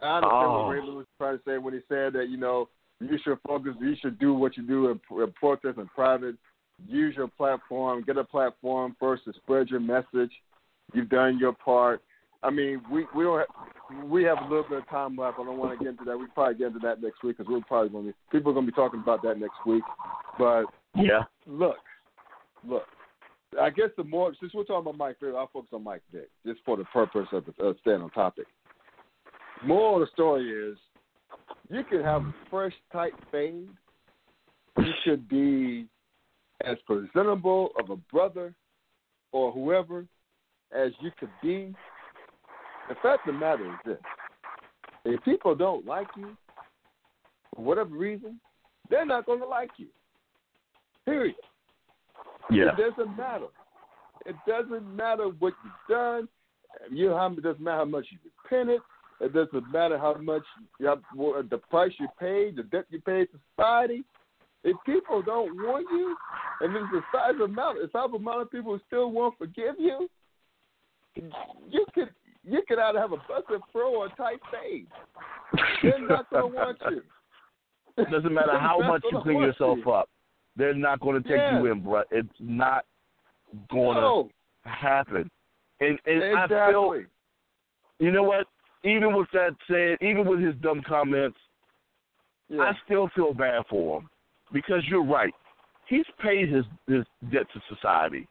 [SPEAKER 3] I understand
[SPEAKER 4] Oh.
[SPEAKER 3] what Ray Lewis was trying to say when he said that you know you should focus, you should do what you do in, in protest in private. Use your platform, get a platform first to spread your message. You've done your part. I mean, we we don't have, we have a little bit of time left. I don't want to get into that. We probably get into that next week because we're probably going to be people are going to be talking about that next week. But
[SPEAKER 4] Yeah.
[SPEAKER 3] look, look. I guess the more since we're talking about Mike Vick, I'll focus on Mike Vick just for the purpose of, staying on topic. Moral of the story is, you can have fresh, tight fade. You should be as presentable of a brother or whoever as you could be. The fact of the matter is this: if people don't like you for whatever reason, they're not going to like you. Period.
[SPEAKER 4] Yeah.
[SPEAKER 3] It doesn't matter. It doesn't matter what you've done. You know, how- it doesn't matter how much you repented. It doesn't matter how much you have, the price you paid, the debt you paid to society. If people don't want you, and there's a size amount, a size amount of people who still won't forgive you, you could you could either have a busted throw or a tight fade. They're not going to want you.
[SPEAKER 4] It doesn't matter how much you clean yourself
[SPEAKER 3] you.
[SPEAKER 4] up. They're not going to take
[SPEAKER 3] Yeah.
[SPEAKER 4] you in, bro. It's not going to
[SPEAKER 3] No,
[SPEAKER 4] happen. And, and I feel, you know what? Even with that said, even with his dumb comments,
[SPEAKER 3] Yeah.
[SPEAKER 4] I still feel bad for him because you're right. He's paid his his debt to society,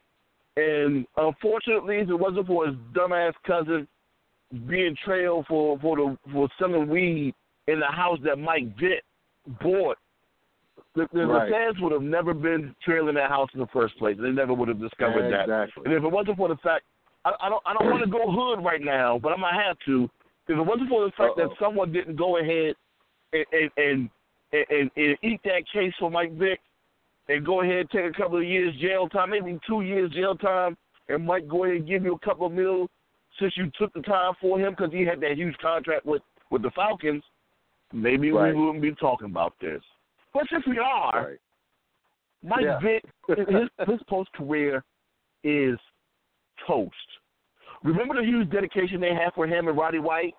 [SPEAKER 4] and unfortunately, if it wasn't for his dumbass cousin being trailed for for the for selling weed in the house that Mike Vick bought, the, the,
[SPEAKER 3] Right.
[SPEAKER 4] the fans would have never been trailing that house in the first place. They never would have discovered that.
[SPEAKER 3] exactly.
[SPEAKER 4] And if it wasn't for the fact, I, I don't, I don't want to go hood right now, but I'm gonna have to. If it wasn't for the fact
[SPEAKER 3] Uh-oh.
[SPEAKER 4] that someone didn't go ahead and and, and and and eat that case for Mike Vick, and go ahead and take a couple of years jail time, maybe two years jail time, and Mike go ahead and give you a couple of mil since you took the time for him because he had that huge contract with with the Falcons. Maybe
[SPEAKER 3] Right.
[SPEAKER 4] we wouldn't be talking about this. But since we are,
[SPEAKER 3] Right.
[SPEAKER 4] Mike
[SPEAKER 3] Yeah.
[SPEAKER 4] Vick, his, his post career is toast. Remember the huge dedication they had for him and Roddy White?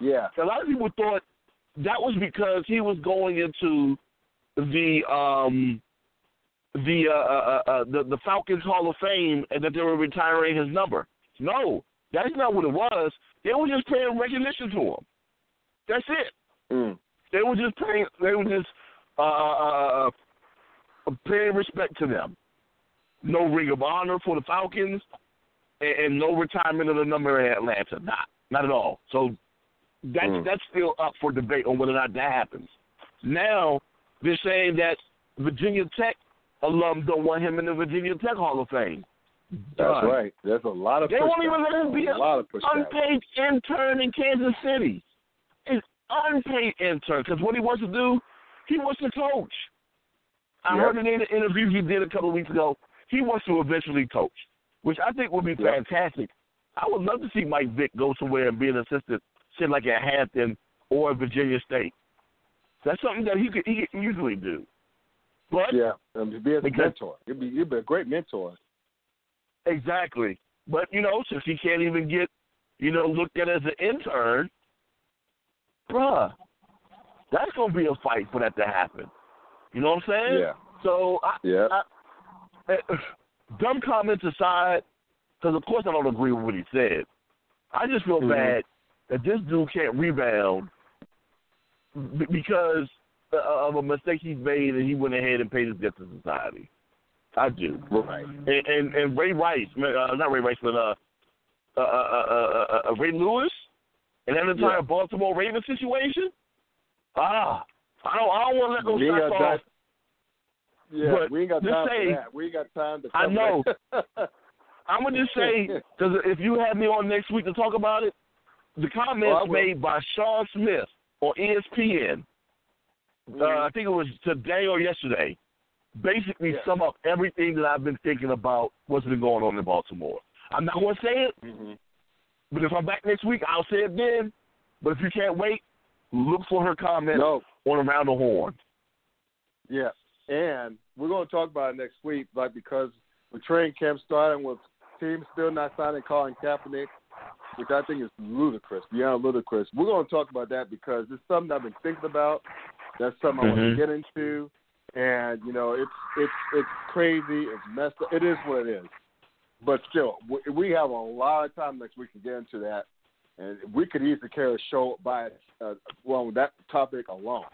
[SPEAKER 3] Yeah.
[SPEAKER 4] A lot of people thought that was because he was going into the um the uh, uh, uh the the Falcons Hall of Fame and that they were retiring his number. No, that's not what it was. They were just paying recognition to him. That's it.
[SPEAKER 3] Mm.
[SPEAKER 4] They were just paying. They were just uh, uh, uh, paying respect to them. No ring of honor for the Falcons, and, and no retirement of the number in Atlanta. Not, not at all. So that's
[SPEAKER 3] Mm.
[SPEAKER 4] that's still up for debate on whether or not that happens. Now they're saying that Virginia Tech alum don't want him in the Virginia Tech Hall of Fame.
[SPEAKER 3] That's right. There's a lot of
[SPEAKER 4] They won't even let him be
[SPEAKER 3] a
[SPEAKER 4] a
[SPEAKER 3] lot of pushback.
[SPEAKER 4] unpaid intern in Kansas City. An unpaid intern because what he wants to do, he wants to coach. I
[SPEAKER 3] Yep.
[SPEAKER 4] heard it in an interview he did a couple of weeks ago. He wants to eventually coach, which I think would be
[SPEAKER 3] Yep.
[SPEAKER 4] fantastic. I would love to see Mike Vick go somewhere and be an assistant, say like at Hampton or Virginia State. That's something that he could, he could easily do. But
[SPEAKER 3] yeah, um, be a
[SPEAKER 4] Because-
[SPEAKER 3] mentor, you'd be you'd be a great mentor.
[SPEAKER 4] exactly. But you know, since he can't even get, you know, looked at as an intern, bruh, that's gonna be a fight for that to happen. You know what I'm saying?
[SPEAKER 3] Yeah,
[SPEAKER 4] So I,
[SPEAKER 3] yeah,
[SPEAKER 4] I, uh, dumb comments aside, because of course I don't agree with what he said. I just feel
[SPEAKER 3] Mhm.
[SPEAKER 4] bad that this dude can't rebound b- because uh, of a mistake he's made, and he went ahead and paid his debt to society. I do.
[SPEAKER 3] right.
[SPEAKER 4] And and, and Ray Rice, uh, not Ray Rice, but uh, uh, uh, uh, uh, uh, Ray Lewis, and that entire
[SPEAKER 3] Yeah.
[SPEAKER 4] Baltimore Ravens situation. Ah, I don't, I don't want to let those
[SPEAKER 3] We
[SPEAKER 4] shots off.
[SPEAKER 3] Yeah,
[SPEAKER 4] But
[SPEAKER 3] we ain't got time
[SPEAKER 4] say-
[SPEAKER 3] for that. We ain't got time to.
[SPEAKER 4] Talk.
[SPEAKER 3] I
[SPEAKER 4] know. I'm gonna just say because if you have me on next week to talk about it, the
[SPEAKER 3] Oh,
[SPEAKER 4] comments
[SPEAKER 3] will.
[SPEAKER 4] made by Sean Smith on ESPN, uh, I think it was today or yesterday, basically
[SPEAKER 3] Yeah.
[SPEAKER 4] sum up everything that I've been thinking about what's been going on in Baltimore. I'm not gonna say it,
[SPEAKER 3] Mhm.
[SPEAKER 4] But if I'm back next week, I'll say it then. But if you can't wait, look for her comment
[SPEAKER 3] No,
[SPEAKER 4] on Around the Horn.
[SPEAKER 3] yeah, and we're going to talk about it next week, like because the training camp starting, with teams still not signing Colin Kaepernick, which I think is ludicrous, beyond ludicrous. We're going to talk about that because it's something I've been thinking about. That's something I want to mm-hmm. get into, and you know, it's it's it's crazy, it's messed up. It is what it is, but still, we, have a lot of time next week to get into that, and we could easily carry a show by uh, well with that topic alone.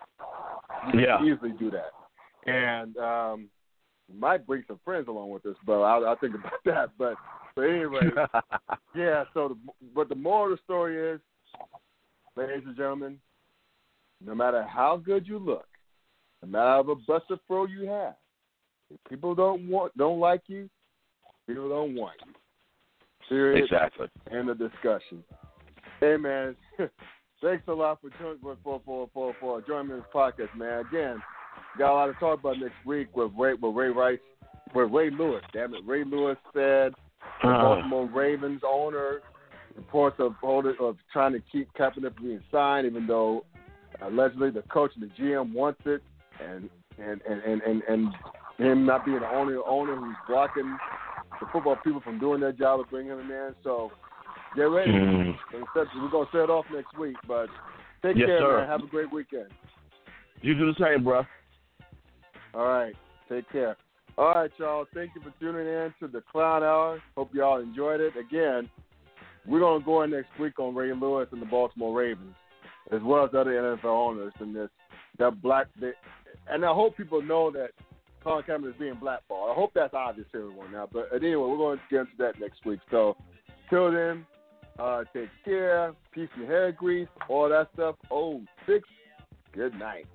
[SPEAKER 3] We
[SPEAKER 4] Yeah.
[SPEAKER 3] easily do that, and um, might bring some friends along with us, but I'll, I'll think about that. But but anyway, yeah. So, the, but the moral of the story is, ladies and gentlemen, no matter how good you look, no matter how busted throw you have, if people don't want, don't like you, people don't want you. Period.
[SPEAKER 4] exactly.
[SPEAKER 3] End of discussion. Hey man, thanks a lot for joining for for for for, for joining me in this podcast, man. Again, got a lot to talk about next week with Ray with Ray Rice with Ray Lewis. Damn it, Ray Lewis said the
[SPEAKER 4] Uh,
[SPEAKER 3] Baltimore Ravens owner reports of holding, of trying to keep Kaepernick from being signed, even though allegedly the coach and the GM wants it, and and and and and, and him not being the only owner who's blocking the football people from doing their job of bringing him in. So get ready.
[SPEAKER 4] mm,
[SPEAKER 3] We're gonna set- we're gonna set it off next week, but take
[SPEAKER 4] Yes,
[SPEAKER 3] care,
[SPEAKER 4] sir.
[SPEAKER 3] man. Have a great weekend.
[SPEAKER 4] you do the same, bro.
[SPEAKER 3] All right, take care. All right, y'all. Thank you for tuning in to the Clown Hour. Hope y'all enjoyed it. Again, we're gonna go in next week on Ray Lewis and the Baltimore Ravens, as well as other NFL owners and this that black. That, and I hope people know that Colin Kaepernick is being blackballed. I hope that's obvious to everyone now. But anyway, we're going to get into that next week. So till then, uh, take care. Peace and hair grease, all that stuff. Oh, six. Good night.